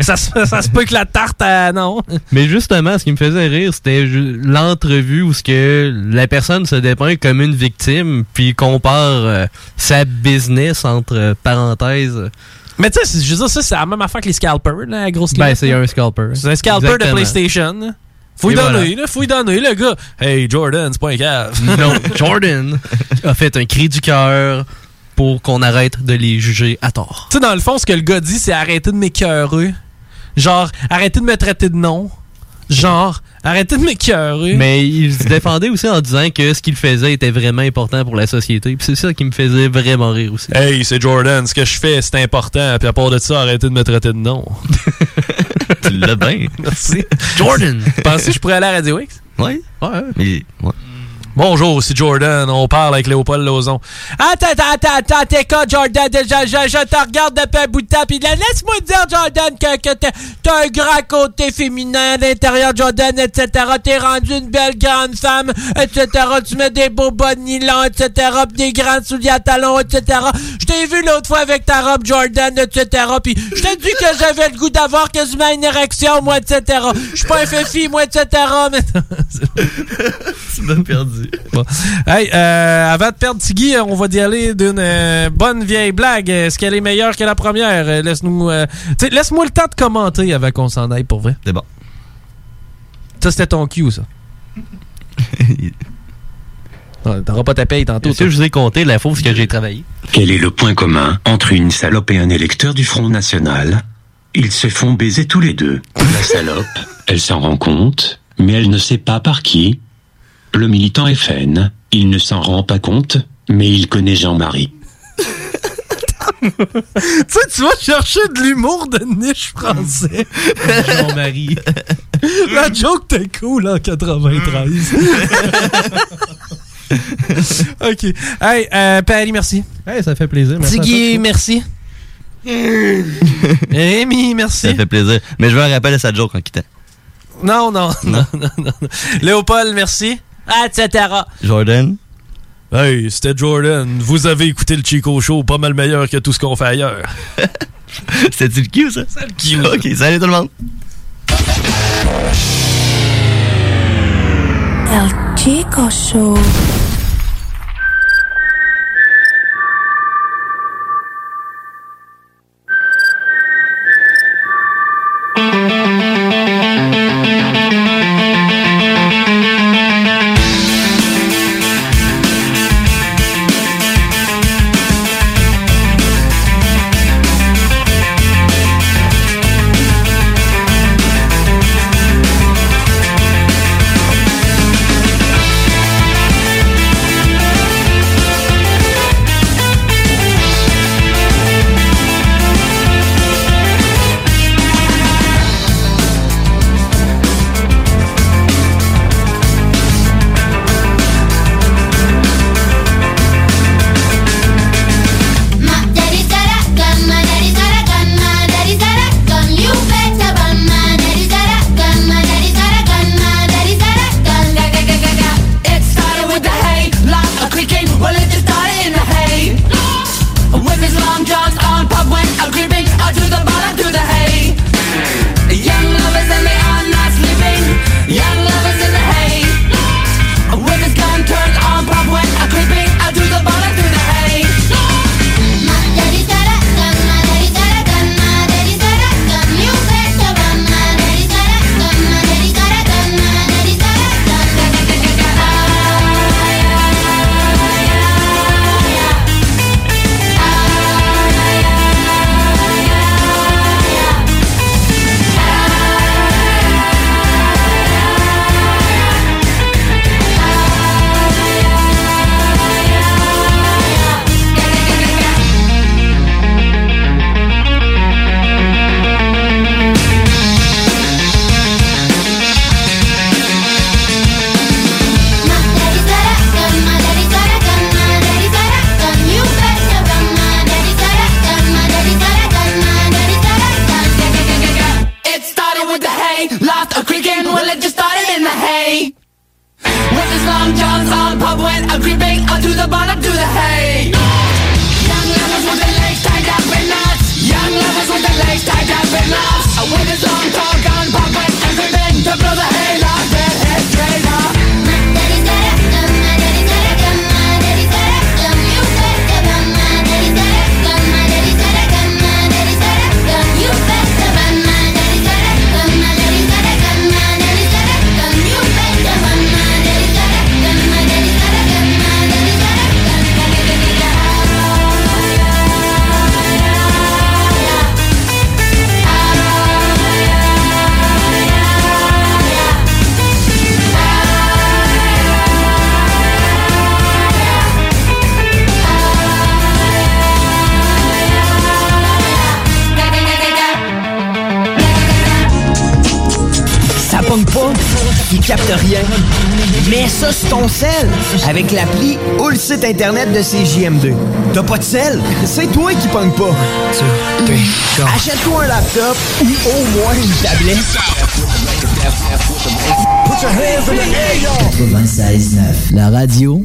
ça, ça, se, ça se peut que la tarte, à... non. Mais justement, ce qui me faisait rire, c'était l'entrevue où ce que la personne se dépeint comme une victime, puis compare euh, sa business entre parenthèses. Mais tu sais, je veux dire, ça, c'est la même affaire que les scalpers, là, la grosse Ben, c'est un scalper. C'est un scalper Exactement. de PlayStation. Faut y Et donner, voilà. là, faut y donner, le gars. Hey, Jordan, c'est pas un cave. Non, Jordan a fait un cri du cœur pour qu'on arrête de les juger à tort. Tu sais, dans le fond, ce que le gars dit, c'est arrêter de m'écœurer. Genre, arrêtez de me traiter de nom. Genre, arrêtez de m'écœurer. Mais il se défendait aussi en disant que ce qu'il faisait était vraiment important pour la société. Puis c'est ça qui me faisait vraiment rire aussi. Hey, c'est Jordan, ce que je fais, c'est important. Puis à part de ça, arrêtez de me traiter de nom. tu l'as bien. Merci. Jordan! Pensez que je pourrais aller à Radio X? Ouais. Ouais. Mais, ouais. Bonjour, c'est Jordan. On parle avec Léopold Lozon. Attends, attends, attends, attends, Jordan? Je, je, je te regarde depuis un bout de temps. Puis laisse-moi dire, Jordan, que, t'as un grand côté féminin à l'intérieur, Jordan, etc. T'es rendu une belle grande femme, etc. Tu mets des beaux bas de nylon, etc. Puis des grands souliers à talons, etc. Je t'ai vu l'autre fois avec ta robe, Jordan, etc. Puis je t'ai dit que j'avais le goût d'avoir quasiment une érection, moi, etc. Je suis pas un féfi, moi, etc. Mais... Tu m'as perdu. Bon. Hey, euh, avant de perdre Tiggy, on va y aller d'une euh, bonne vieille blague. Est-ce qu'elle est meilleure que la première? Euh, Laisse-nous, euh, laisse-moi le temps de commenter avant qu'on s'en aille pour vrai. C'est bon. Ça, c'était ton cue, ça. T'auras pas ta paye tantôt. Que je vous ai compté la fausse que j'ai travaillé? Quel est le point commun entre une salope et un électeur du Front National? Ils se font baiser tous les deux. La salope, elle s'en rend compte, mais elle ne sait pas par qui. Le militant FN, il ne s'en rend pas compte, mais il connaît Jean-Marie. tu sais, tu vas chercher de l'humour de niche français. Jean-Marie. La joke t'es cool en 93. OK. Hey, euh, Paris, merci. Hey, ça fait plaisir. merci Tiggy, merci. Rémi, merci. Ça fait plaisir. Mais je veux un rappel à sa joke en quittant. Non, non, non, non, non. non. Léopold, merci. Etc. Jordan, Hey, c'était Jordan. Vous avez écouté le Chico Show, pas mal meilleur que tout ce qu'on fait ailleurs. C'était-tu le Q, ça? C'est le Q. OK, salut tout le monde. El Chico Show. Avec l'appli ou le site internet de CJM2. T'as pas de sel? C'est toi qui pogne pas. Achète-toi un laptop ou au moins une tablette. 96.9, la radio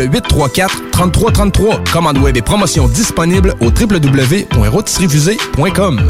le 834 3333. Commande web et promotion disponible au www.rôtisseriefusée.com.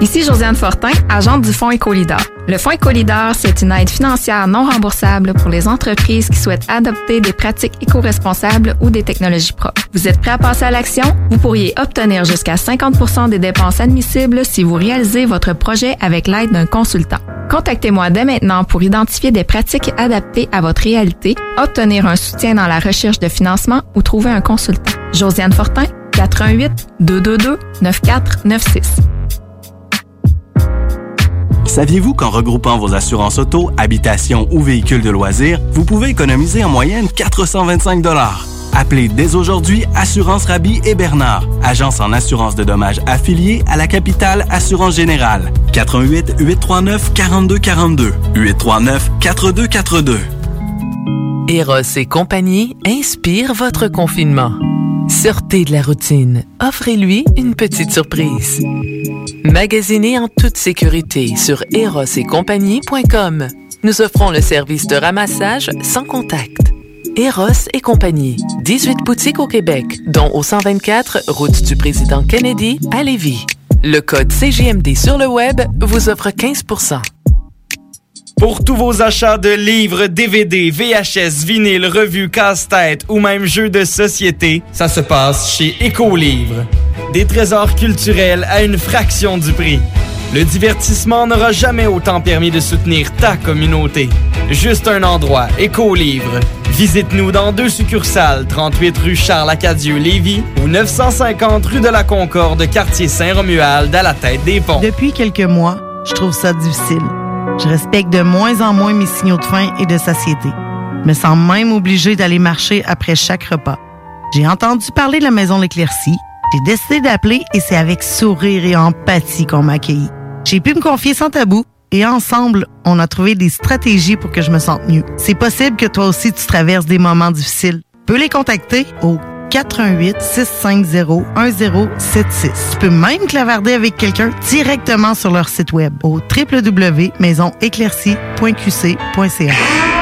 Ici Josiane Fortin, agente du Fonds Écolidar. Le Fonds Écolidar, c'est une aide financière non remboursable pour les entreprises qui souhaitent adopter des pratiques éco-responsables ou des technologies propres. Vous êtes prêt à passer à l'action? Vous pourriez obtenir jusqu'à 50% des dépenses admissibles si vous réalisez votre projet avec l'aide d'un consultant. Contactez-moi dès maintenant pour identifier des pratiques adaptées à votre réalité, obtenir un soutien dans la recherche de financement ou trouver un consultant. Josiane Fortin, 88 222 9496. Saviez-vous qu'en regroupant vos assurances auto, habitation ou véhicules de loisirs, vous pouvez économiser en moyenne 425 Appelez dès aujourd'hui Assurance Rabi et Bernard, agence en assurance de dommages affiliée à la capitale Assurance Générale. 88 839 4242 839 4242. Eros et compagnie inspire votre confinement. Sortez de la routine. Offrez-lui une petite surprise. Magasinez en toute sécurité sur erosetcompagnie.com. Nous offrons le service de ramassage sans contact. Eros et compagnie. 18 boutiques au Québec, dont au 124 route du président Kennedy à Lévis. Le code CGMD sur le web vous offre 15% Pour tous vos achats de livres, DVD, VHS, vinyle, revues, casse-tête ou même jeux de société, ça se passe chez Écolivre. Des trésors culturels à une fraction du prix. Le divertissement n'aura jamais autant permis de soutenir ta communauté. Juste un endroit, Écolivre. Visite-nous dans deux succursales, 38 rue Charles-Acadieux-Lévis ou 950 rue de la Concorde, quartier Saint-Romuald, à la tête des ponts. Depuis quelques mois, je trouve ça difficile. Je respecte de moins en moins mes signaux de faim et de satiété. Je me sens même obligée d'aller marcher après chaque repas. J'ai entendu parler de la Maison L'Éclaircie. J'ai décidé d'appeler et c'est avec sourire et empathie qu'on m'a accueilli. J'ai pu me confier sans tabou et ensemble, on a trouvé des stratégies pour que je me sente mieux. C'est possible que toi aussi tu traverses des moments difficiles. Peux les contacter au 418 650 1076. Tu peux même clavarder avec quelqu'un directement sur leur site web au www.maisonéclaircie.qc.ca.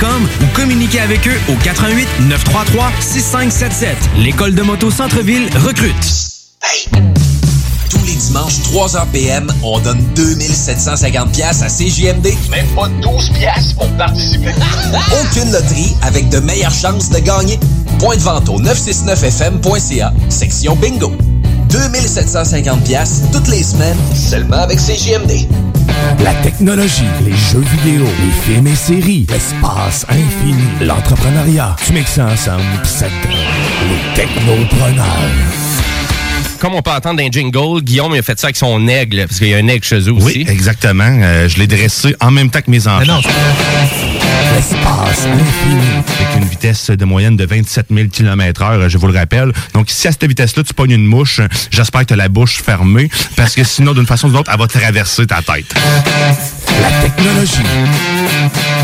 ou communiquez avec eux au 88 933 6577. L'école de moto Centre-ville recrute. Tous les dimanches, 3h PM, on donne 2750 pièces à CJMD. Même pas 12 pièces pour participer. Aucune loterie avec de meilleures chances de gagner. Point de vente au 969fm.ca, section bingo. 2750 pièces toutes les semaines, seulement avec CJMD. La technologie, les jeux vidéo, les films et séries, l'espace infini, l'entrepreneuriat. Tu mixes ça ensemble, pis les technopreneurs. Comme on peut entendre d'un jingle, Guillaume il a fait ça avec son aigle, parce qu'il y a un aigle chez eux aussi. Oui, exactement. Euh, je l'ai dressé en même temps que mes enfants. L'espace. Avec une vitesse de moyenne de 27 000 km heure, je vous le rappelle. Donc, si à cette vitesse-là, tu pognes une mouche, j'espère que tu as la bouche fermée, parce que sinon, d'une façon ou d'une autre, elle va traverser ta tête. La technologie.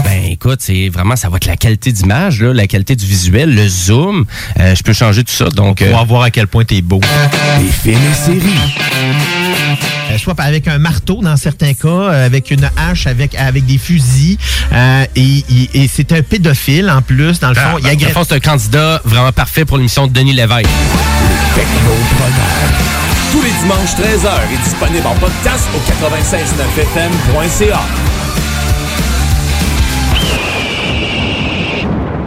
Ben écoute, c'est vraiment, ça va être la qualité d'image, la qualité du visuel, le zoom. Euh, je peux changer tout ça, donc... On va voir à quel point t'es beau. Les films et séries. Euh, soit avec un marteau dans certains cas, euh, avec une hache, avec, avec des fusils. Euh, et et c'est un pédophile en plus, dans le fond. il agresse- fond, c'est un candidat vraiment parfait pour l'émission de Denis Lévesque. Tous les dimanches, 13h est disponible en podcast au 969fm.ca.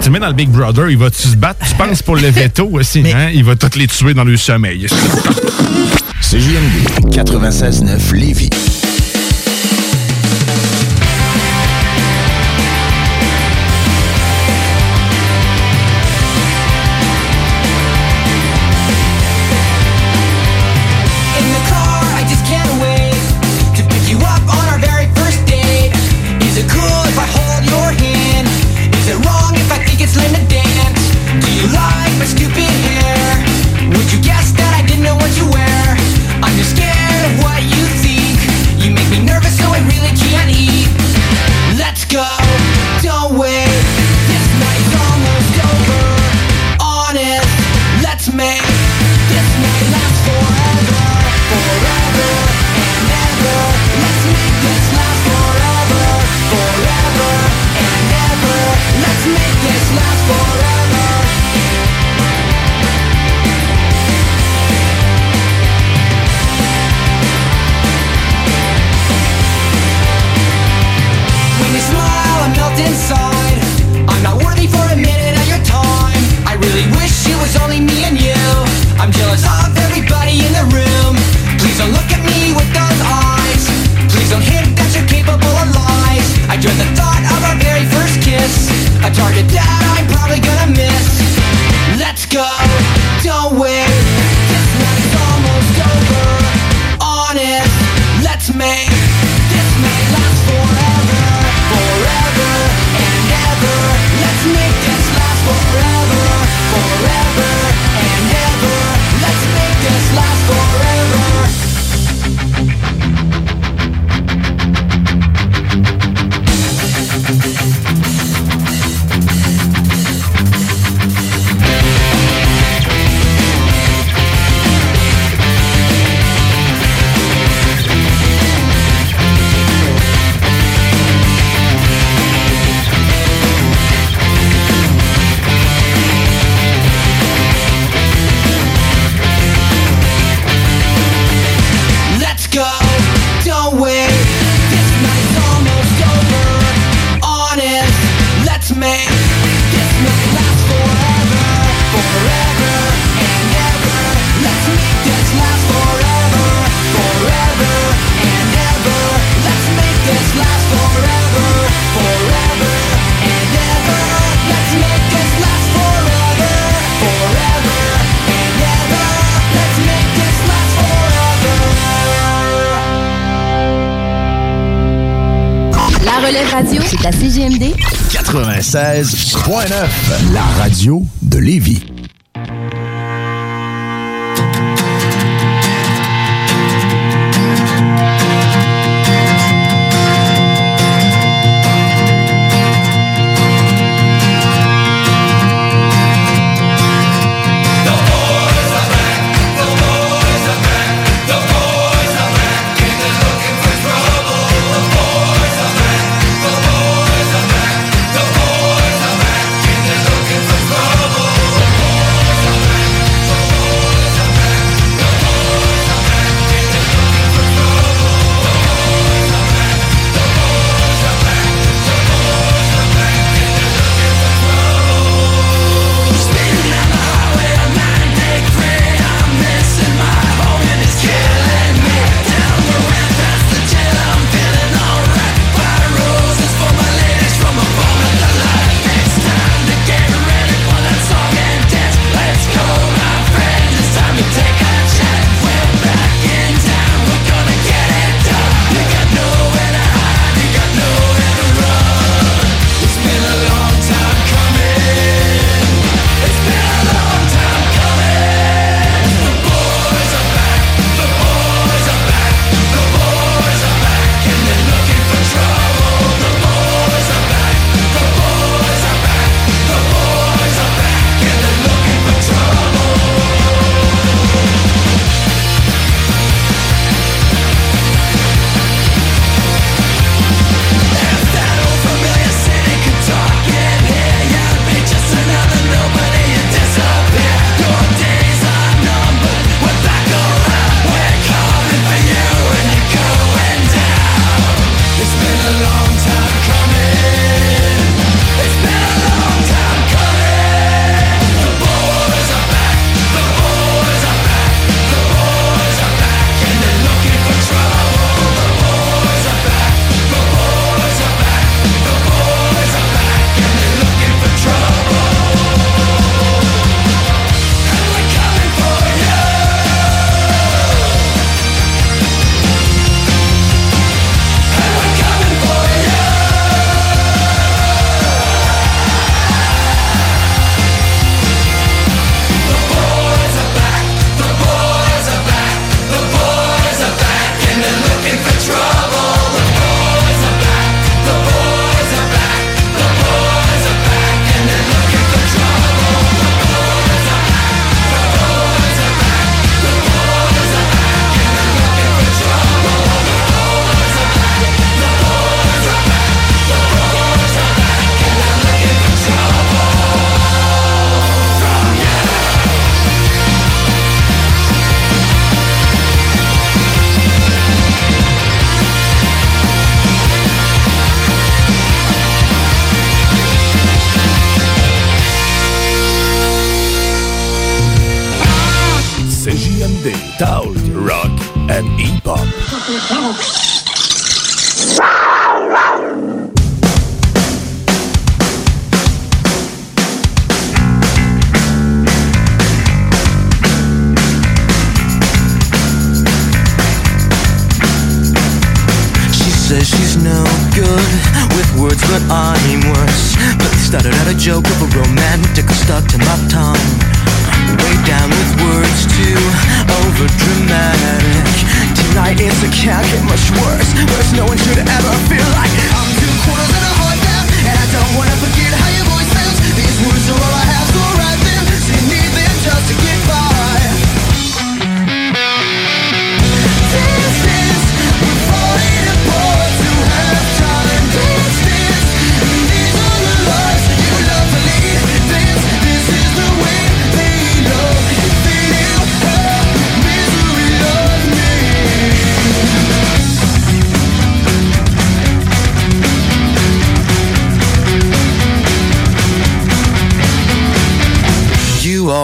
Tu le mets dans le Big Brother, il va-tu se battre, tu penses, pour le veto aussi? Hein? Il va toutes les tuer dans le sommeil. CJMD 96.9 Lévis. 96.9, la radio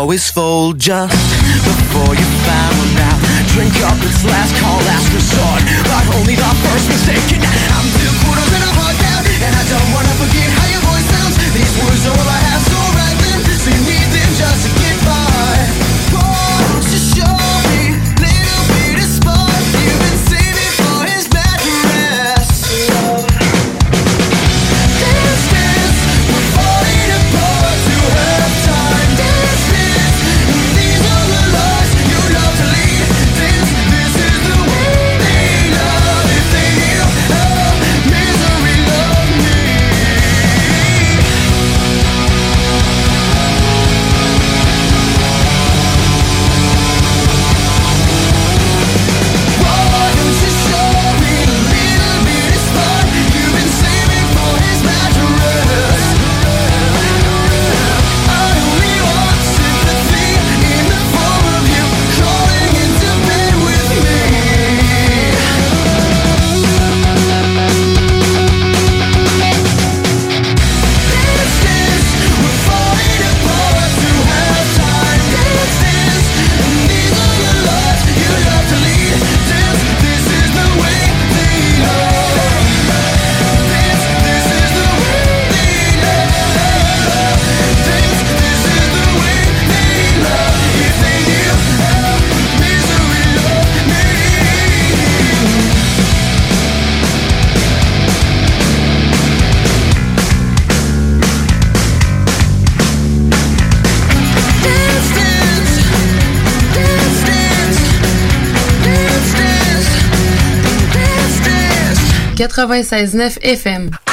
always fold just before you found out. Drink up, it's last call, last resort. But only the first mistake. I'm still quarters and a heart down, and I don't wanna forget how your voice sounds. These words are. 96.9 FM.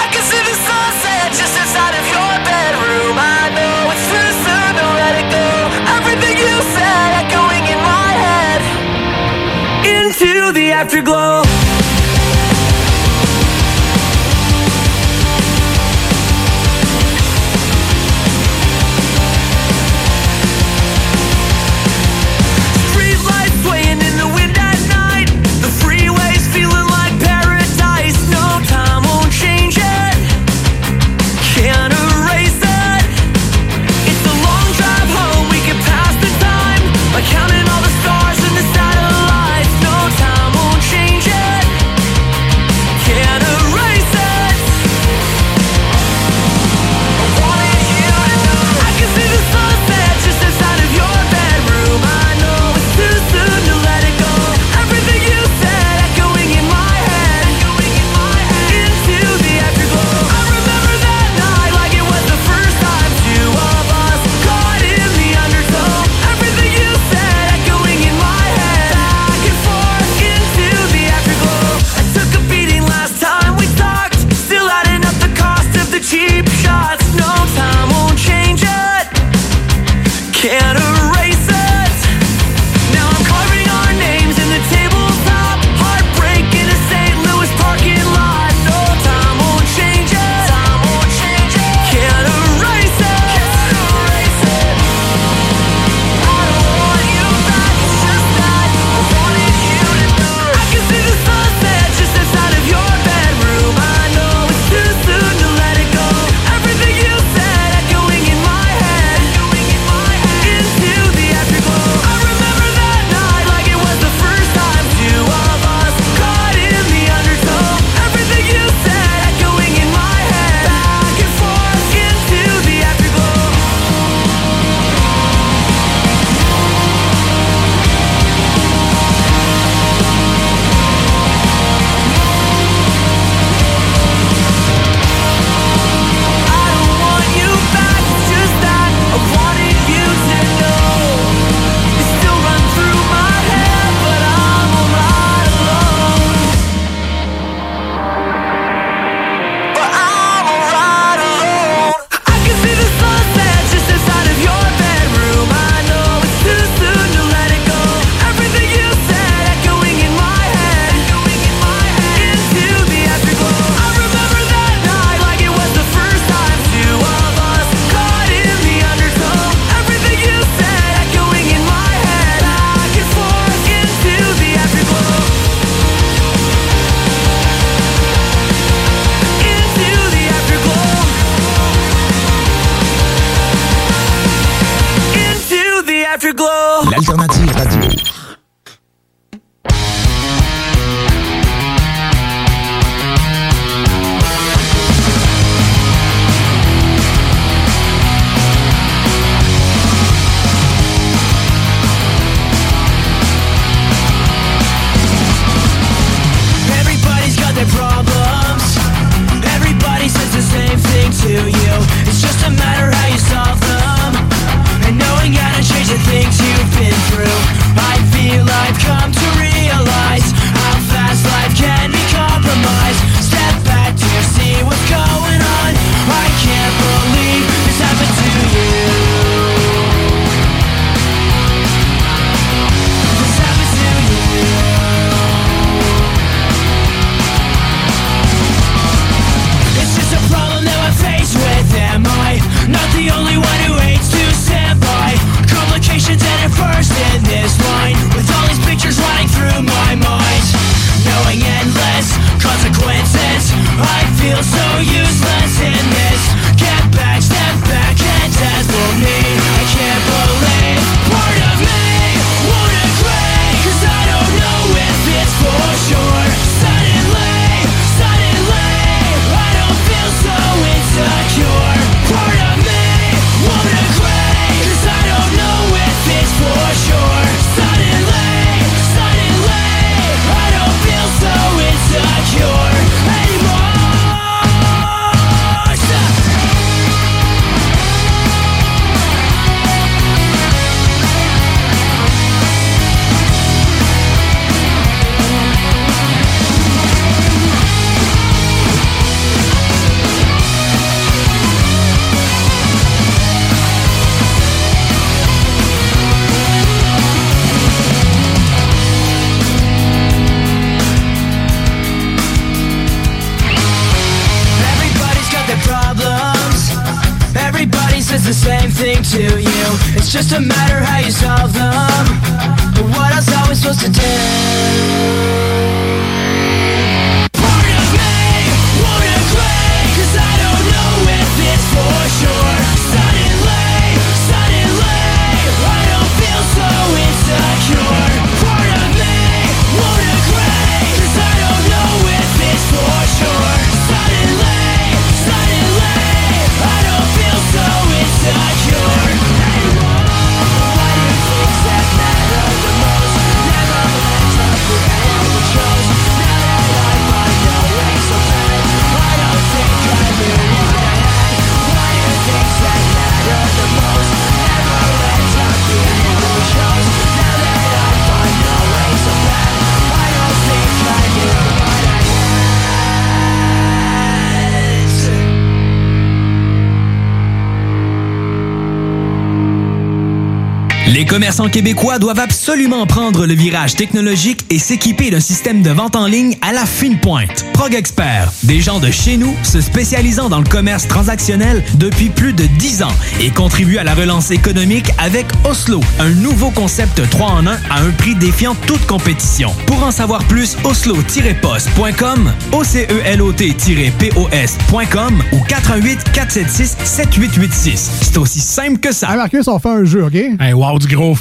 Commerçants québécois doivent absolument prendre le virage technologique et s'équiper d'un système de vente en ligne à la fine pointe. Prog Expert, des gens de chez nous se spécialisant dans le commerce transactionnel depuis plus de 10 ans et contribuent à la relance économique avec Oslo, un nouveau concept 3 en 1 à un prix défiant toute compétition. Pour en savoir plus, oslo-post.com, OCELOT-POS.com ou 88 476 7886. C'est aussi simple que ça. Hey Marcus, on fait un jeu, OK? Hey, wow, du gros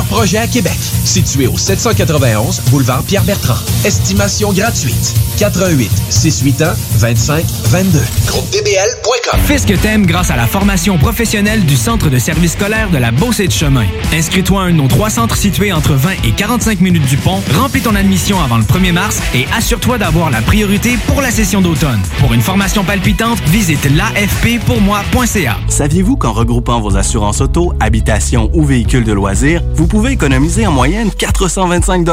projets à Québec. Situé au 791 boulevard Pierre-Bertrand. Estimation gratuite. 88 681 25 22. GroupeDBL.com. Fais ce que t'aimes grâce à la formation professionnelle du Centre de service scolaire de la Beauce et de Chemin. Inscris-toi à un de nos trois centres situés entre 20 et 45 minutes du pont, remplis ton admission avant le 1er mars et assure-toi d'avoir la priorité pour la session d'automne. Pour une formation palpitante, visite l'afppourmoi.ca. Saviez-vous qu'en regroupant vos assurances auto, habitation ou véhicules de loisirs, vous vous pouvez économiser en moyenne 425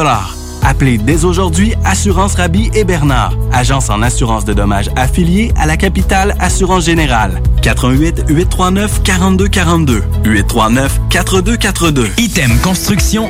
Appelez dès aujourd'hui Assurance Rabi et Bernard, agence en assurance de dommages affiliée à la capitale Assurance Générale. 88 839 4242 839 4242. Item Construction